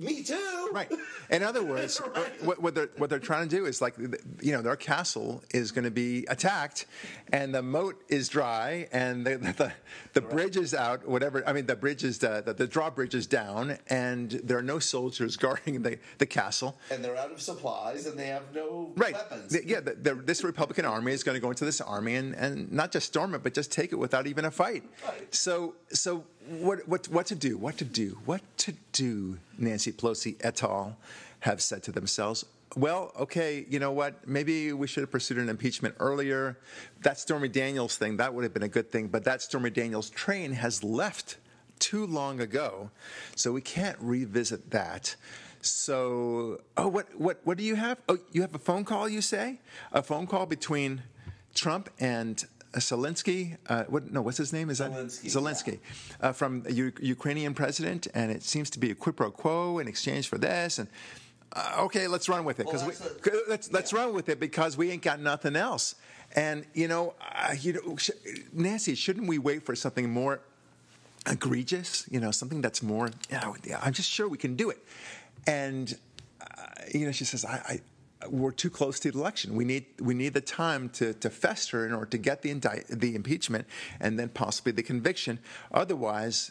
Speaker 2: "Me too."
Speaker 1: Right. In other words,
Speaker 2: Right.
Speaker 1: Uh, what, what, they're, what they're trying to do is like, you know, their castle is going to be attacked, and the moat is dry, and the the, the bridge is out. Whatever. I mean, the bridge is the, the the drawbridge is down, and there are no soldiers guarding the the castle.
Speaker 2: And they're out of supplies, and they have no
Speaker 1: Right.
Speaker 2: weapons.
Speaker 1: The- yeah. The, the, this Republican army is going to go into this army and, and not just storm it, but just take it without even a fight.
Speaker 2: Right.
Speaker 1: So so what what what to do? What to do? What to do? Nancy Pelosi et al. have said to themselves. Well, okay, you know what? Maybe we should have pursued an impeachment earlier. That Stormy Daniels thing, that would have been a good thing, but that Stormy Daniels train has left too long ago, so we can't revisit that. So, oh, what, what, what do you have? Oh, you have a phone call, you say? A phone call between Trump and Zelensky. Uh, what, no, what's his name? Is that
Speaker 2: Zelensky,
Speaker 1: Zelensky uh, from a U- Ukrainian president, and it seems to be a quid pro quo in exchange for this. And uh, okay, let's run with it because
Speaker 2: that's
Speaker 1: we
Speaker 2: a-
Speaker 1: let's let's run with it because we ain't got nothing else. And you know, uh, you know, sh- Nancy, shouldn't we wait for something more egregious? You know, something that's more. You know, yeah, I'm just sure we can do it. And uh, you know, she says, I, I, we're too close to the election. We need we need the time to, to fester in order to get the indict, the impeachment and then possibly the conviction. Otherwise,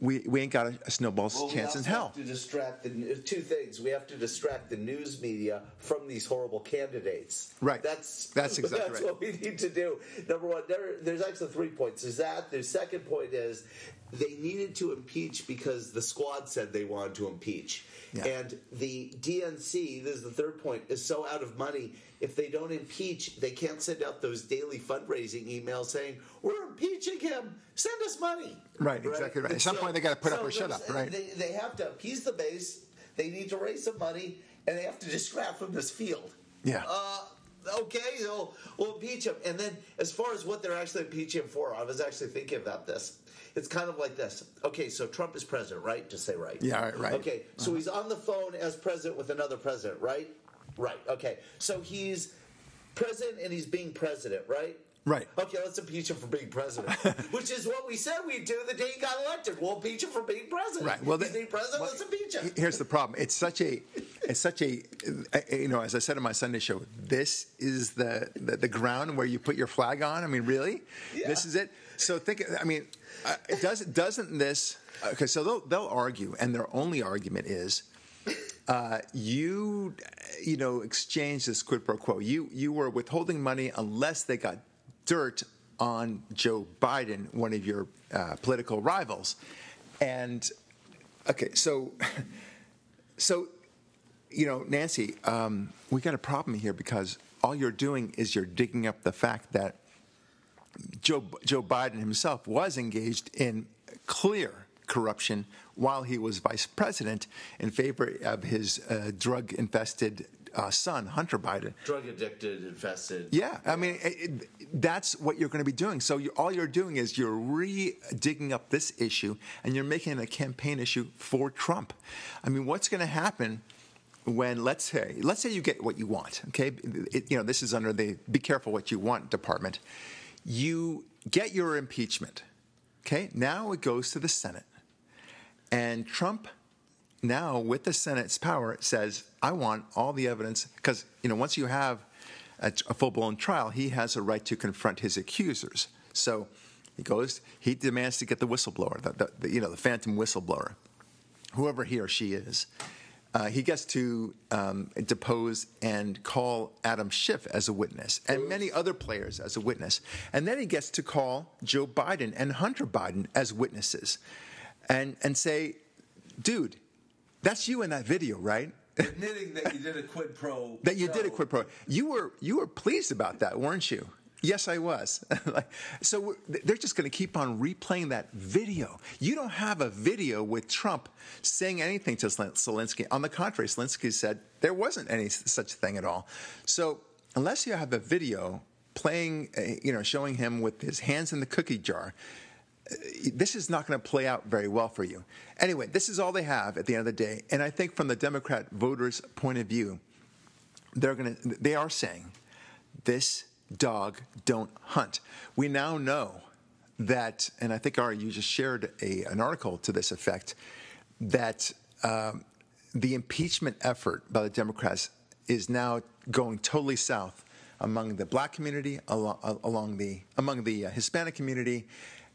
Speaker 1: we, we ain't got a, a snowball's
Speaker 2: Well, we
Speaker 1: chance in hell.
Speaker 2: to distract the two things. We have to distract the news media from these horrible candidates.
Speaker 1: Right.
Speaker 2: That's
Speaker 1: That's exactly
Speaker 2: that's
Speaker 1: right.
Speaker 2: what we need to do. Number one, there, there's actually three points. There's that. The second point is they needed to impeach because the squad said they wanted to impeach.
Speaker 1: Yeah.
Speaker 2: And the DNC, this is the third point, is so out of money. If they don't impeach, they can't send out those daily fundraising emails saying, We're impeaching him. Send us money.
Speaker 1: Right, exactly right. At some point, they gotta put up or shut up, right?
Speaker 2: They, they have to appease the base. They need to raise some money, and they have to distract from this field.
Speaker 1: Yeah.
Speaker 2: Uh, okay, so we'll impeach him. And then, as far as what they're actually impeaching him for, I was actually thinking about this. It's kind of like this. Okay, so Trump is president, right? Just say right.
Speaker 1: Yeah, right, right.
Speaker 2: Okay, so uh-huh. he's on the phone as president with another president, right? Right. Okay, so he's president and he's being president, right?
Speaker 1: Right.
Speaker 2: Okay, let's impeach him for being president, which is what we said we'd do the day he got elected. We'll impeach him for being president.
Speaker 1: Right. Well,
Speaker 2: he's
Speaker 1: the-
Speaker 2: being president.
Speaker 1: well,
Speaker 2: let's impeach him.
Speaker 1: Here's the problem. It's such a, it's such a, you know, as I said in my Sunday show, this is the the, the ground where you put your flag on. I mean, really,
Speaker 2: Yeah.
Speaker 1: this is it. So think. I mean, uh, does doesn't this? Okay, so they'll they'll argue, and their only argument is. Uh, you, you know, exchange this quid pro quo. You you were withholding money unless they got dirt on Joe Biden, one of your uh, political rivals, and okay, so so you know, Nancy, um, we got a problem here because all you're doing is you're digging up the fact that Joe Joe Biden himself was engaged in clear corruption while he was vice president in favor of his uh, drug-infested uh, son, Hunter Biden.
Speaker 2: Drug addicted, infested.
Speaker 1: Yeah, I mean, it, it, that's what you're going to be doing. So you, all you're doing is you're re-digging up this issue, and you're making it a campaign issue for Trump. I mean, what's going to happen when, let's say, let's say you get what you want? Okay, it, you know, this is under the "Be careful what you want" department. You get your impeachment. Okay, now it goes to the Senate, and Trump now with the Senate's power says, I want all the evidence because you know once you have a, a full blown trial, he has a right to confront his accusers. So he goes, he demands to get the whistleblower, the, the, the you know the phantom whistleblower, whoever he or she is. Uh, he gets to um, depose and call Adam Schiff as a witness and many other players as a witness. And then he gets to call Joe Biden and Hunter Biden as witnesses and, and say, dude, that's you in that video, right?
Speaker 2: Admitting that you did a quid pro.
Speaker 1: that you did a quid pro. You were you were pleased about that, weren't you? Yes, I was. So they're just going to keep on replaying that video. You don't have a video with Trump saying anything to Zelensky. On the contrary, Zelensky said there wasn't any such thing at all. So unless you have a video playing, uh, you know, showing him with his hands in the cookie jar, uh, this is not going to play out very well for you. Anyway, this is all they have at the end of the day. And I think from the Democrat voters' point of view, they're going to they are saying this dog don't hunt we now know that and i think ari you just shared a, an article to this effect that um, the impeachment effort by the democrats is now going totally south among the black community along, along the among the uh, hispanic community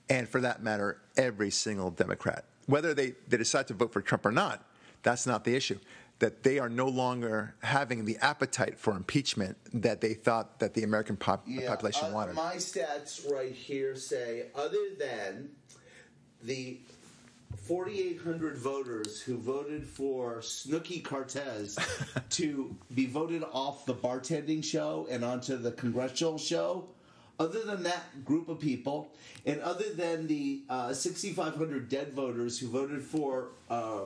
Speaker 1: and for that matter every single democrat whether they, they decide to vote for trump or not that's not the issue. That they are no longer having the appetite for impeachment that they thought that the American pop- population
Speaker 2: uh,
Speaker 1: wanted.
Speaker 2: My stats right here say, other than the 4,800 voters who voted for Snooky Cortez to be voted off the bartending show and onto the congressional show, other than that group of people, and other than the uh, 6,500 dead voters who voted for uh,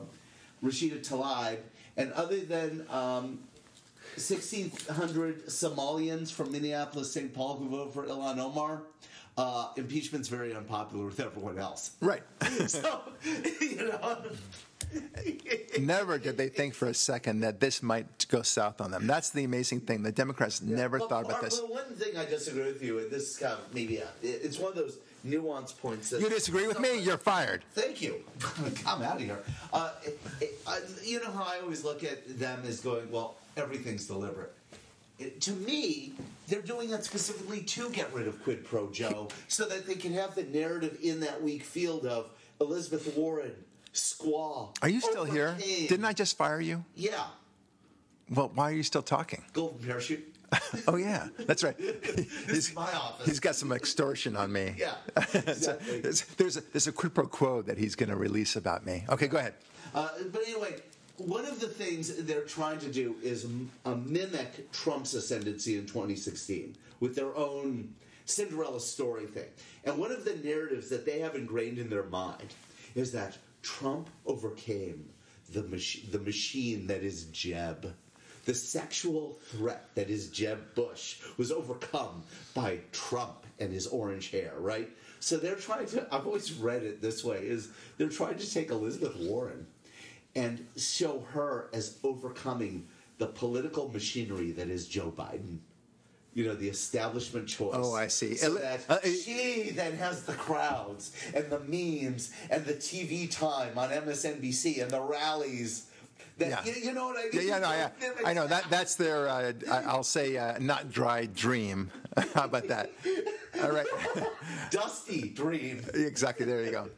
Speaker 2: Rashida Tlaib, and other than um, 1,600 Somalians from Minneapolis, St. Paul who voted for Ilhan Omar. Uh, impeachment's very unpopular with everyone else.
Speaker 1: right.
Speaker 2: So, you know,
Speaker 1: never did they think for a second that this might go south on them. That's the amazing thing. The Democrats never
Speaker 2: But
Speaker 1: thought about this.
Speaker 2: but one thing I disagree with you, and this is kind of maybe a, it's one of those nuance points. That,
Speaker 1: You disagree with me? You're fired.
Speaker 2: Thank you. I'm out of here. Uh, it, it, I, you know how I always look at them as going, well, everything's deliberate. It, to me, they're doing that specifically to get rid of quid pro Joe, so that they can have the narrative in that weak field of Elizabeth Warren, squaw.
Speaker 1: Are you still here? Didn't I just fire you?
Speaker 2: Yeah,
Speaker 1: Well, why are you still talking?
Speaker 2: golden parachute.
Speaker 1: Oh yeah, that's right.
Speaker 2: This is my office.
Speaker 1: He's got some extortion on me.
Speaker 2: Yeah, exactly.
Speaker 1: there's, there's, a, there's a quid pro quo that he's going to release about me. Okay, go ahead.
Speaker 2: Uh, but anyway, one of the things they're trying to do is m- uh, mimic Trump's ascendancy in 2016 with their own Cinderella story thing. And one of the narratives that they have ingrained in their mind is that Trump overcame the, mach- the machine that is Jeb. The sexual threat that is Jeb Bush was overcome by Trump and his orange hair, right? So they're trying to, I've always read it this way, is they're trying to take Elizabeth Warren and show her as overcoming the political machinery that is Joe Biden. You know, the establishment choice.
Speaker 1: Oh, I see.
Speaker 2: So that
Speaker 1: uh,
Speaker 2: she then has the crowds and the memes and the TV time on MSNBC and the rallies. That,
Speaker 1: Yeah.
Speaker 2: you, you know what I
Speaker 1: Yeah,
Speaker 2: mean?
Speaker 1: yeah, no, yeah. I know that. That's their. Uh, I'll say uh, not dry dream. How about that? All right.
Speaker 2: Dusty dream.
Speaker 1: exactly. There you go.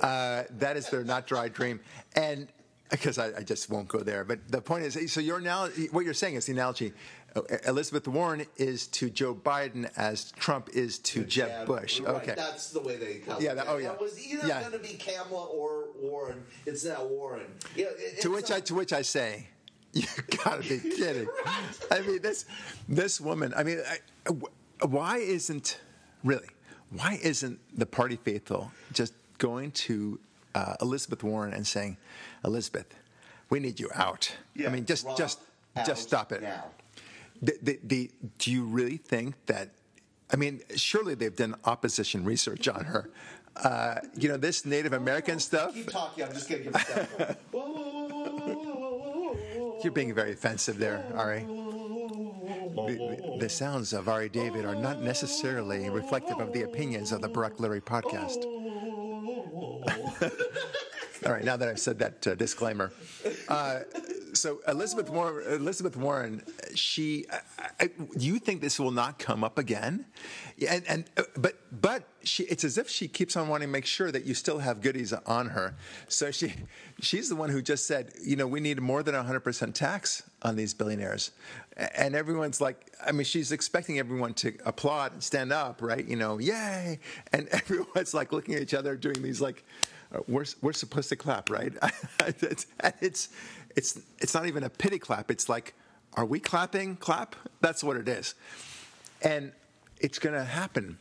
Speaker 1: Uh, that is their not dry dream, and because I, I just won't go there. But the point is, so your analogy, what you're saying is the analogy. uh, Elizabeth Warren is to Joe Biden as Trump is to Jeb Bush.
Speaker 2: right,
Speaker 1: Okay.
Speaker 2: That's the way they call
Speaker 1: Yeah, that- oh, yeah.
Speaker 2: It was either
Speaker 1: Yeah.
Speaker 2: going to be Kamala or Warren. It's now Warren. Yeah, it-
Speaker 1: To which
Speaker 2: a-
Speaker 1: I to which I say, you gotta be kidding. I mean this this woman. I mean, I, why isn't really? Why isn't the party faithful just going to uh, Elizabeth Warren and saying, Elizabeth, we need you out.
Speaker 2: Yeah,
Speaker 1: I mean, just just just stop it.
Speaker 2: now.
Speaker 1: The, the, the, do you really think that? I mean, surely they've done opposition research on her. Uh, you know, this Native American stuff.
Speaker 2: Keep talking. I'm just going to give a
Speaker 1: You're being very offensive there, Ari. The, the- the sounds of Ari David are not necessarily reflective of the opinions of the Barak Lurie podcast. All right, now that I've said that uh, disclaimer, uh, so Elizabeth Warren, Elizabeth Warren, she, I, I, you think this will not come up again? And, and uh, but but she, it's as if she keeps on wanting to make sure that you still have goodies on her. So she, she's the one who just said, you know, we need more than 100% tax on these billionaires, and everyone's like, I mean, she's expecting everyone to applaud and stand up, right? You know, yay! And everyone's like looking at each other, doing these like uh, we're we're supposed to clap, right? it's, it's it's it's not even a pity clap. It's like, are we clapping? Clap. That's what it is. And it's going to happen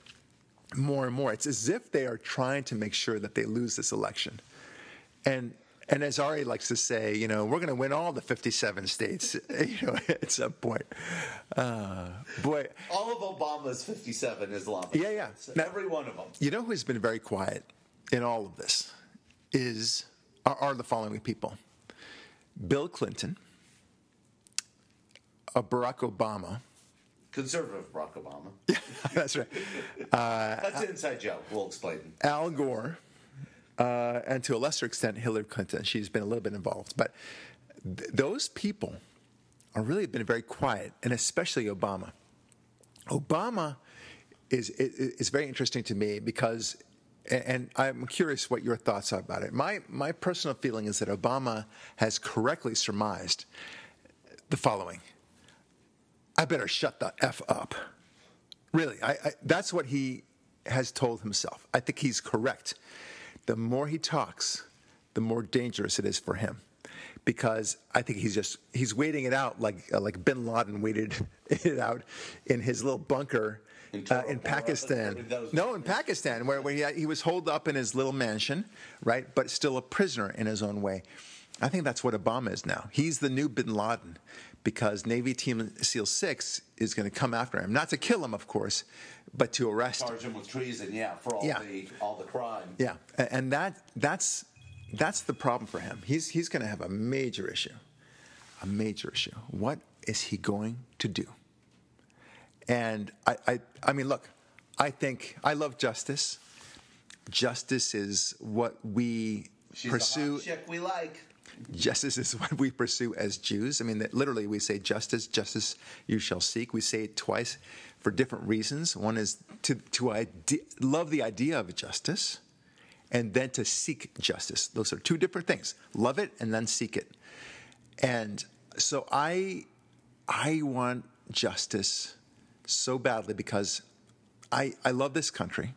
Speaker 1: more and more. It's as if they are trying to make sure that they lose this election. And and as Ari likes to say, you know, we're going to win all the 57 states, you know, at some point. Uh, boy,
Speaker 2: All of Obama's 57 Islamic.
Speaker 1: Yeah, yeah. Now-
Speaker 2: Every one of them.
Speaker 1: you know who's been very quiet in all of this is are, are the following people: Bill Clinton, uh, Barack Obama.
Speaker 2: Conservative Barack Obama.
Speaker 1: Yeah, That's right.
Speaker 2: That's an inside joke. We'll explain.
Speaker 1: Al Gore, uh, and to a lesser extent, Hillary Clinton. She's been a little bit involved. But th- those people are really been very quiet, and especially Obama. Obama is, is, very interesting to me because, and I'm curious what your thoughts are about it. My, my personal feeling is that Obama has correctly surmised the following I better shut the F up. Really, I, I, that's what he has told himself. I think he's correct. The more he talks, the more dangerous it is for him, because I think he's just he's waiting it out like uh, like Bin Laden waited it out in his little bunker
Speaker 2: In
Speaker 1: uh, in Pakistan. No, in Pakistan, where, where he, he was holed up in his little mansion, right, but still a prisoner in his own way. I think that's what Obama is now. He's the new Bin Laden because Navy Team SEAL 6 is going to come after him. Not to kill him, of course, but to arrest him.
Speaker 2: Charge him with treason, yeah, for all
Speaker 1: Yeah.
Speaker 2: the all the crime.
Speaker 1: Yeah, and that that's that's the problem for him. He's he's going to have a major issue, a major issue. What is he going to do? And I I, I mean, look, I think I love justice. Justice is what we
Speaker 2: She's
Speaker 1: pursue.
Speaker 2: a hot chick we like.
Speaker 1: Justice is what we pursue as Jews. I mean, that literally, we say justice, justice you shall seek. We say it twice for different reasons. One is to, to ide- love the idea of justice, and then to seek justice. Those are two different things. Love it and then seek it. And so I, I want justice so badly because I, I love this country.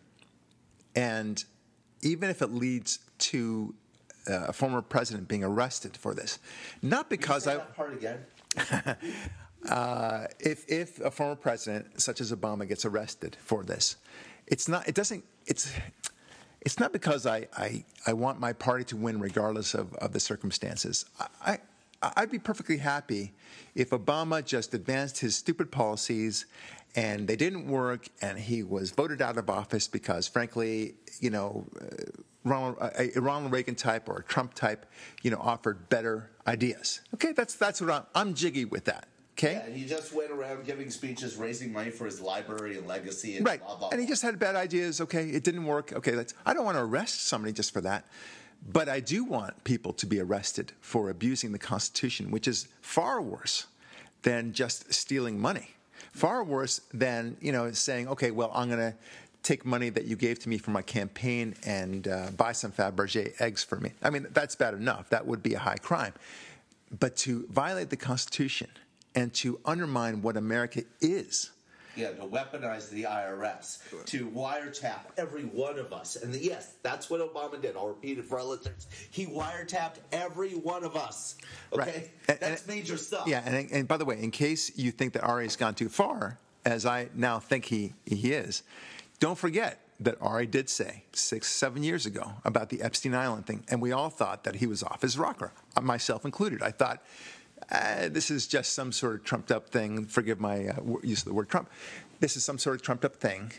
Speaker 1: And even if it leads to uh, a former president being arrested for this, not because I,
Speaker 2: part again.
Speaker 1: uh, if if a former president such as Obama gets arrested for this, it's not. It doesn't. It's. It's not because I, I, I want my party to win regardless of, of the circumstances. I, I, I'd be perfectly happy if Obama just advanced his stupid policies and they didn't work and he was voted out of office because, frankly, you know, uh, Ronald, a, Ronald Reagan type or a Trump type, you know, offered better ideas. Okay, that's, that's what I'm, I'm jiggy with that. Okay?
Speaker 2: Yeah, and he just went around giving speeches, raising money for his library and legacy, and
Speaker 1: Right.
Speaker 2: blah blah.
Speaker 1: And he just had bad ideas. Okay, it didn't work. Okay, let's. I don't want to arrest somebody just for that, but I do want people to be arrested for abusing the Constitution, which is far worse than just stealing money. Far worse than you know saying, okay, well, I'm going to take money that you gave to me for my campaign and uh, buy some Fabergé eggs for me. I mean, that's bad enough. That would be a high crime. But to violate the Constitution and to undermine what America is.
Speaker 2: Yeah, to weaponize the IRS, to wiretap every one of us. And yes, that's what Obama did. I'll repeat it for our listeners. He wiretapped every one of us. Okay?
Speaker 1: Right. And-
Speaker 2: That's
Speaker 1: and-
Speaker 2: major stuff.
Speaker 1: Yeah, and, and by the way, in case you think that Ari's gone too far, as I now think he, he is, don't forget that Ari did say six, seven years ago about the Epstein Island thing, and we all thought that he was off his rocker, uh, myself included. I thought, uh, this is just some sort of trumped up thing. Forgive my uh, use of the word Trump. This is some sort of trumped up thing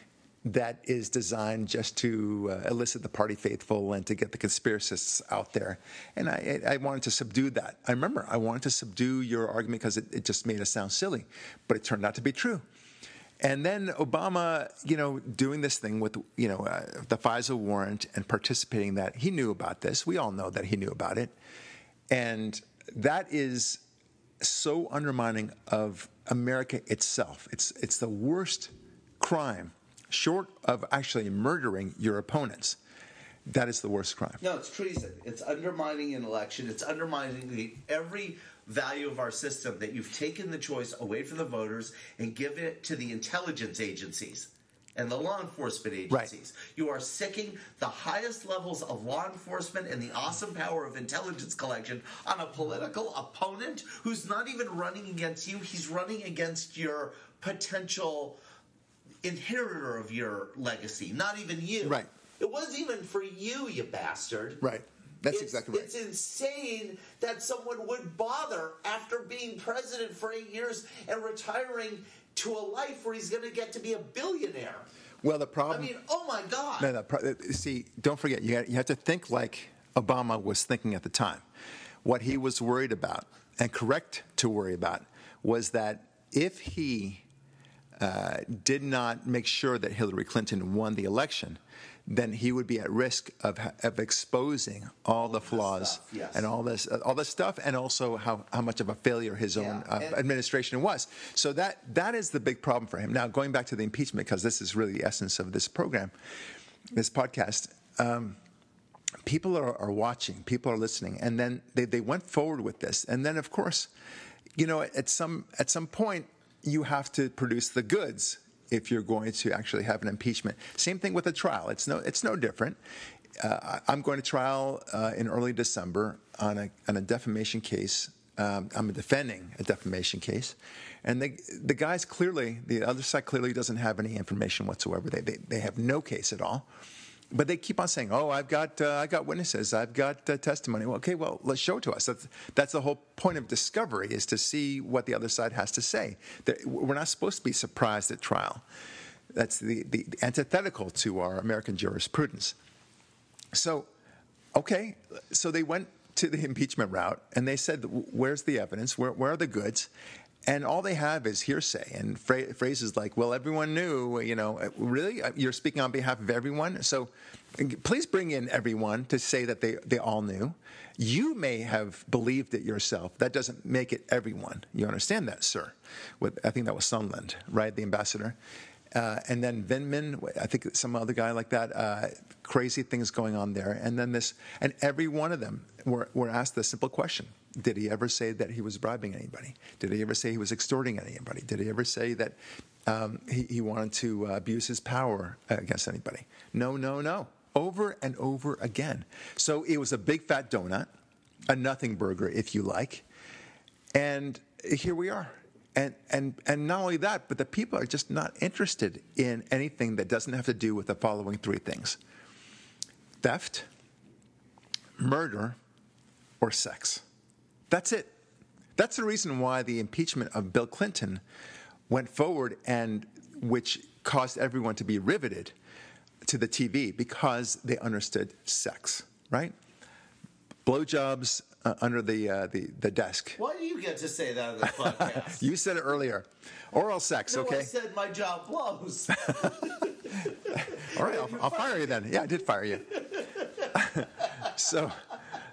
Speaker 1: that is designed just to uh, elicit the party faithful and to get the conspiracists out there. And I, I wanted to subdue that. I remember I wanted to subdue your argument because it, it just made us sound silly, but it turned out to be true. And then Obama, you know, doing this thing with, you know, uh, the FISA warrant and participating in that, he knew about this. We all know that he knew about it. And that is so undermining of America itself. It's, it's the worst crime, short of actually murdering your opponents. That is the worst crime.
Speaker 2: No, it's treason. It's undermining an election. It's undermining the, every value of our system that you've taken the choice away from the voters and given it to the intelligence agencies and the law enforcement
Speaker 1: Right.
Speaker 2: agencies. You are sicking the highest levels of law enforcement and the awesome power of intelligence collection on a political opponent who's not even running against you. He's running against your potential inheritor of your legacy, not even you.
Speaker 1: Right.
Speaker 2: It wasn't even for you, you bastard.
Speaker 1: Right. That's
Speaker 2: it's,
Speaker 1: exactly right.
Speaker 2: It's insane that someone would bother after being president for eight years and retiring to a life where he's going to get to be a billionaire.
Speaker 1: Well, the problem.
Speaker 2: I mean, oh my God.
Speaker 1: No, no. pro- See, don't forget, you, you have to think like Obama was thinking at the time. What he was worried about, and correct to worry about, was that if he uh, did not make sure that Hillary Clinton won the election, then he would be at risk of, of exposing all the flaws
Speaker 2: stuff, yes.
Speaker 1: and all this, all this stuff, and also how, how much of a failure his own uh,
Speaker 2: and-
Speaker 1: administration was. So that that is the big problem for him. Now, going back to the impeachment, because this is really the essence of this program, this podcast. Um, people are, are watching, people are listening, and then they, they went forward with this, and then of course, you know, at some at some point, you have to produce the goods if you're going to actually have an impeachment. Same thing with a trial. It's no it's no different. Uh, I'm going to trial uh, in early December on a on a defamation case. Um, I'm defending a defamation case, and they, the guys clearly, the other side clearly doesn't have any information whatsoever. They, they they have no case at all. But they keep on saying, "Oh, I've got, uh, I got witnesses, I've got uh, testimony." Well, okay, well, let's show it to us. That's, that's the whole point of discovery is to see what the other side has to say. We're not supposed to be surprised at trial. That's the, the antithetical to our American jurisprudence. So, okay, so they went to the impeachment route and they said, "Where's the evidence? Where, where are the goods?" And all they have is hearsay and phra- phrases like, "Well, everyone knew." You know, uh, really, uh, you're speaking on behalf of everyone. So, uh, please bring in everyone to say that they they all knew. You may have believed it yourself. That doesn't make it everyone. You understand that, sir? With I think that was Sondland, right? The ambassador. Uh, and then Vindman, I think some other guy like that, uh, crazy things going on there. And then this, and every one of them were, were asked the simple question Did he ever say that he was bribing anybody? Did he ever say he was extorting anybody? Did he ever say that um, he, he wanted to uh, abuse his power against anybody? No, no, no. Over and over again. So it was a big fat donut, a nothing burger, if you like. And here we are. And, and, and not only that, but the people are just not interested in anything that doesn't have to do with the following three things theft, murder, or sex. That's it. That's the reason why the impeachment of Bill Clinton went forward and which caused everyone to be riveted to the TV because they understood sex, right? Blowjobs uh, under the, uh, the, the desk.
Speaker 2: Why do you get to say that on the podcast?
Speaker 1: You said it earlier. Oral sex,
Speaker 2: no,
Speaker 1: okay?
Speaker 2: I said my job blows.
Speaker 1: All right, I'll, I'll fire you then. Yeah, I did fire you. so,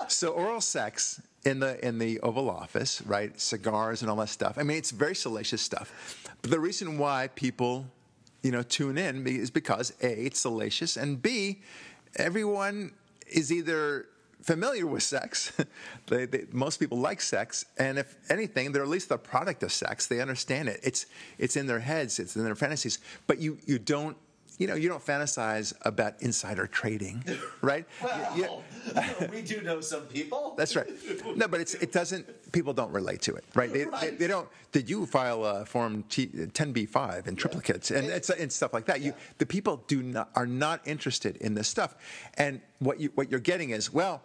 Speaker 1: so oral sex in the in the Oval Office, right? Cigars and all that stuff. I mean, it's very salacious stuff. But the reason why people, you know, tune in is because a it's salacious, and b everyone is either familiar with sex. they, they, most people like sex, and if anything, they're at least the product of sex. They understand it. It's it's in their heads. It's in their fantasies. But you you don't. You know, you don't fantasize about insider trading, right? You- you-
Speaker 2: Well, we do know some people.
Speaker 1: that's right. No, but it's, it doesn't. People don't relate to it, right? They, they,
Speaker 2: Right.
Speaker 1: they don't. Did you file a form T, 10b5 in triplicates and it's and stuff like that? You the people do not are not interested in this stuff, and what you what you're getting is well,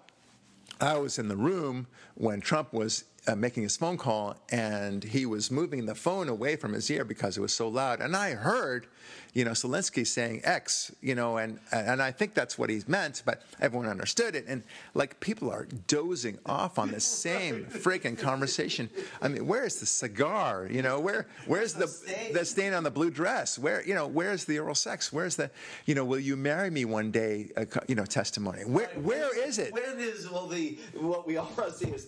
Speaker 1: I was in the room when Trump was uh, making his phone call and he was moving the phone away from his ear because it was so loud. And I heard, you know, Zelensky saying X, you know, and, and I think that's what he meant, but everyone understood it. And like people are dozing off on the same freaking conversation. I mean, where's the cigar? You know, where where's the,
Speaker 2: stain.
Speaker 1: the stain on the blue dress? Where, you know, where's the oral sex? Where's the, you know, will you marry me one day, uh, you know, testimony? Where, where is it?
Speaker 2: When is well the what we all see is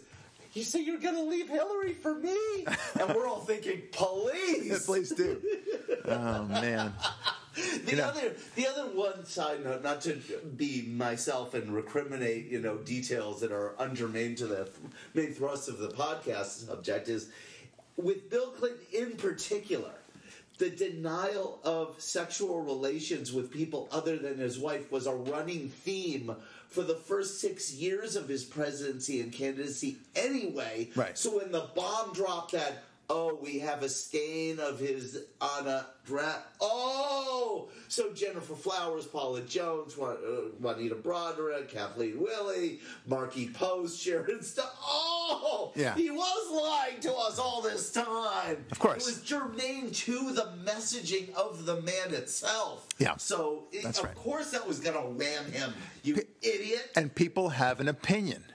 Speaker 2: you say you're going to leave Hillary for me, and we're all thinking, please.
Speaker 1: Please do. Oh man.
Speaker 2: The
Speaker 1: You know-
Speaker 2: other, the other one side note, not to be myself and recriminate, you know, details that are undermain to the main thrust of the podcast subject is with Bill Clinton in particular. The denial of sexual relations with people other than his wife was a running theme for the first six years of his presidency and candidacy, anyway.
Speaker 1: Right.
Speaker 2: So when the bomb dropped that Oh, we have a stain of his on a dress. Oh, so Gennifer Flowers, Paula Jones, uh, Juanita Broaddrick, Kathleen Willey, Markie Post, Sharon Stone. Oh,
Speaker 1: Yeah.
Speaker 2: he was lying to us all this time.
Speaker 1: Of course.
Speaker 2: it was germane to the messaging of the man itself.
Speaker 1: Yeah.
Speaker 2: so it, of
Speaker 1: right.
Speaker 2: course that was going to ram him. You idiot.
Speaker 1: and people have an opinion.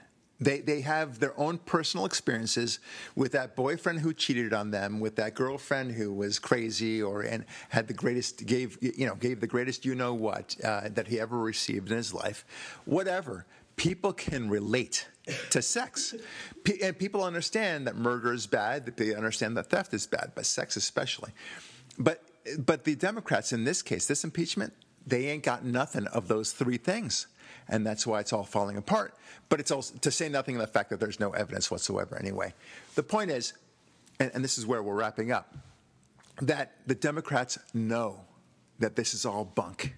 Speaker 1: They, they have their own personal experiences with that boyfriend who cheated on them, with that girlfriend who was crazy or and had the greatest gave you know gave the greatest you know what uh, that he ever received in his life. Whatever people can relate to sex, Pe- and people understand that murder is bad. That they understand that theft is bad, but sex especially. But but the Democrats in this case, this impeachment, they ain't got nothing of those three things. And that's why it's all falling apart. But it's also to say nothing of the fact that there's no evidence whatsoever anyway. The point is, and, and this is where we're wrapping up, that the Democrats know that this is all bunk.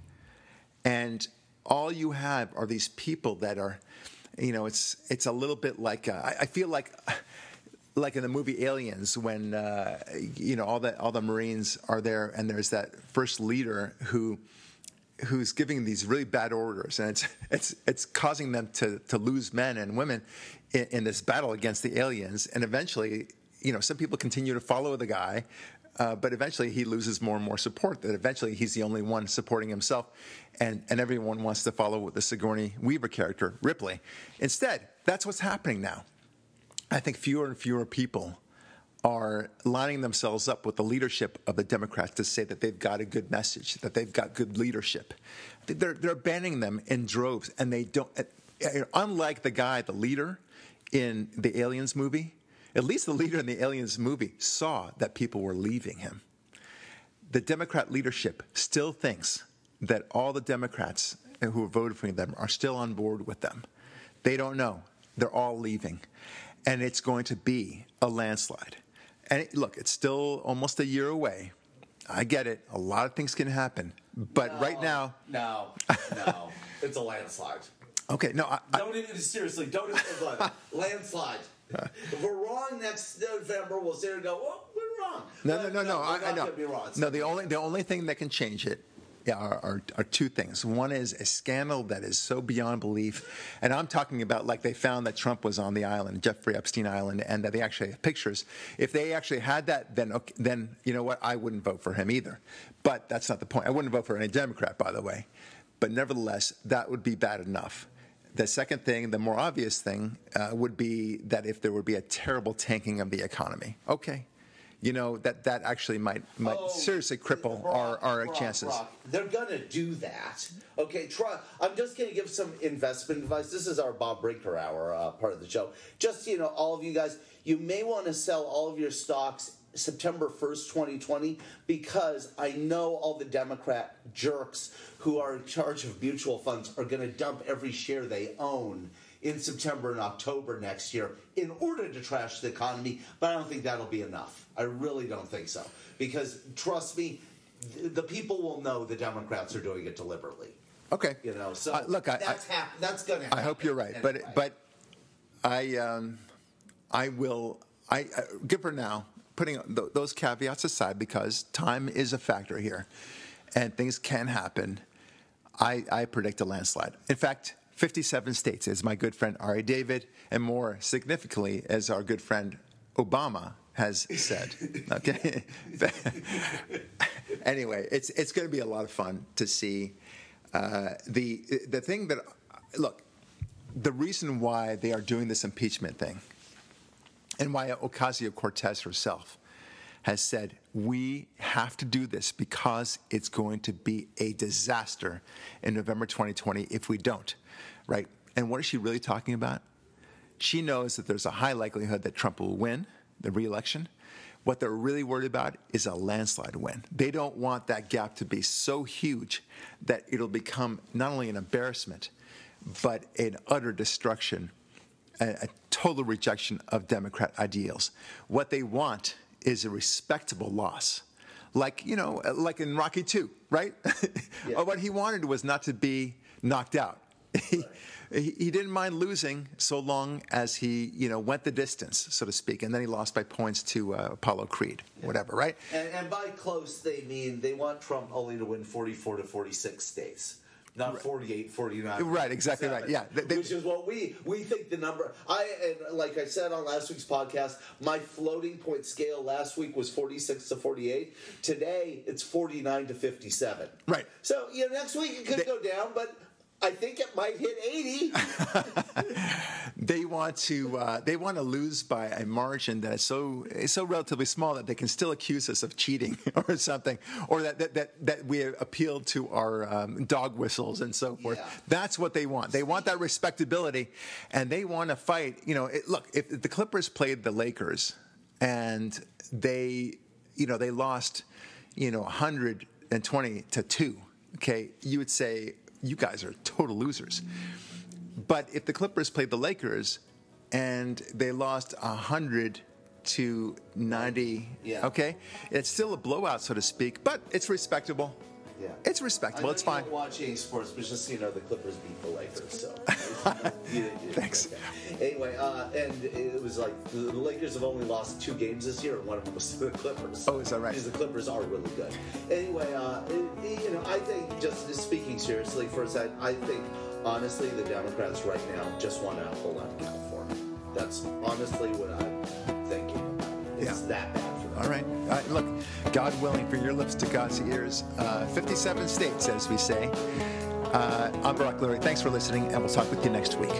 Speaker 1: And all you have are these people that are, you know, it's it's a little bit like uh, I, I feel like, like in the movie Aliens when uh, you know all the all the Marines are there and there's that first leader who who's giving these really bad orders and it's it's it's causing them to to lose men and women in, in this battle against the aliens and eventually you know some people continue to follow the guy uh, but eventually he loses more and more support that eventually he's the only one supporting himself and and everyone wants to follow the Sigourney Weaver character Ripley. Instead that's what's happening now. I think fewer and fewer people are lining themselves up with the leadership of the Democrats to say that they've got a good message, that they've got good leadership. They're, they're banning them in droves, and they don't. uh, Unlike the guy, the leader in the Aliens movie, at least the leader in the Aliens movie saw that people were leaving him. The Democrat leadership still thinks that all the Democrats who voted for them are still on board with them. They don't know. They're all leaving. And it's going to be a landslide. And it, look, it's still almost a year away. I get it. A lot of things can happen. But right now,
Speaker 2: no, no, it's a landslide.
Speaker 1: okay, no, I,
Speaker 2: Don't even seriously. Don't even landslide. If we're wrong next November, we'll sit and go, "Well, we're wrong."
Speaker 1: No, no, no, no.
Speaker 2: we're
Speaker 1: I, I know.
Speaker 2: be wrong.
Speaker 1: No, the only the only thing that can change it are, are, are two things. One is a scandal that is so beyond belief, and I'm talking about like they found that Trump was on the island, Jeffrey Epstein Island, and that they actually have pictures. If they actually had that, then okay, then you know what? I wouldn't vote for him either. But that's not the point. I wouldn't vote for any Democrat, by the way. But nevertheless, that would be bad enough. The second thing, the more obvious thing, uh, would be that if there would be a terrible tanking of the economy. Okay, you know that that actually might might
Speaker 2: Oh,
Speaker 1: seriously cripple
Speaker 2: Brock,
Speaker 1: our, our
Speaker 2: Brock,
Speaker 1: chances.
Speaker 2: Brock, They're gonna do that. Okay, try. I'm just gonna give some investment advice. This is our Bob Brinker hour uh, part of the show. Just you know, all of you guys, you may want to sell all of your stocks September 1st, 2020, because I know all the Democrat jerks who are in charge of mutual funds are going to dump every share they own in September and October next year in order to trash the economy, but I don't think that'll be enough. I really don't think so. Because trust me, th- the people will know the Democrats are doing it deliberately.
Speaker 1: Okay,
Speaker 2: You know, so
Speaker 1: Uh, look, I,
Speaker 2: that's
Speaker 1: I,
Speaker 2: hap- that's going to happen.
Speaker 1: I hope you're right,
Speaker 2: anyway.
Speaker 1: but but I um, I will I, I give her now putting th- those caveats aside because time is a factor here, and things can happen. I, I predict a landslide. In fact, 57 states, as my good friend Ari David, and more significantly, as our good friend Obama has said. Okay. anyway, it's it's going to be a lot of fun to see uh, the the thing that look. The reason why they are doing this impeachment thing, and why Ocasio Cortez herself has said we have to do this because it's going to be a disaster in November 2020 if we don't, right? And what is she really talking about? She knows that there's a high likelihood that Trump will win the reelection. What they're really worried about is a landslide win. They don't want that gap to be so huge that it'll become not only an embarrassment, but an utter destruction, a, a total rejection of Democrat ideals. What they want is a respectable loss. Like, you know, like in Rocky 2, right?
Speaker 2: Yeah.
Speaker 1: what he wanted was not to be knocked out. He, he, didn't mind losing so long as he, you know, went the distance, so to speak, and then he lost by points to uh, Apollo Creed, whatever, right?
Speaker 2: And, and by close, they mean they want Trump only to win 44 to 46 states. Not 48, 49.
Speaker 1: Right, exactly right, yeah. They- they-
Speaker 2: which is what we we think the number. I and like I said on last week's podcast, my floating point scale last week was 46 to 48. Today it's 49 to 57.
Speaker 1: Right.
Speaker 2: So you know, next week it could
Speaker 1: They-
Speaker 2: go down, but I think it might hit 80.
Speaker 1: They want to uh, they want to lose by a margin that is so is so relatively small that they can still accuse us of cheating or something, or that that that, that we appealed to our um, dog whistles and so forth.
Speaker 2: Yeah.
Speaker 1: That's what they want. They want that respectability, and they want to fight. You know, it, look if the Clippers played the Lakers and they you know they lost you know 120 to two. Okay, you would say you guys are total losers. But if the Clippers played the Lakers and they lost 100 to 90,
Speaker 2: Yeah.
Speaker 1: okay, it's still a blowout, so to speak, but it's respectable.
Speaker 2: Yeah.
Speaker 1: It's respectable. It's fine.
Speaker 2: Don't watch any sports, but just you know, the Clippers beat the Lakers. So, You- you-
Speaker 1: Thanks.
Speaker 2: okay. Anyway, uh, and it was like the Lakers have only lost two games this year, and one of them was to the Clippers.
Speaker 1: Oh, is that right?
Speaker 2: Because the Clippers are really good. Anyway, uh, you know, I think just speaking seriously for a second, I think honestly the Democrats right now just want to hold on to California. That's honestly what I'm thinking. It's
Speaker 1: Yeah.
Speaker 2: that bad.
Speaker 1: All right. All right. Look, God willing, for your lips to God's ears, uh, 57 states, as we say. Uh, I'm Barak Lurie. Thanks for listening, and we'll talk with you next week.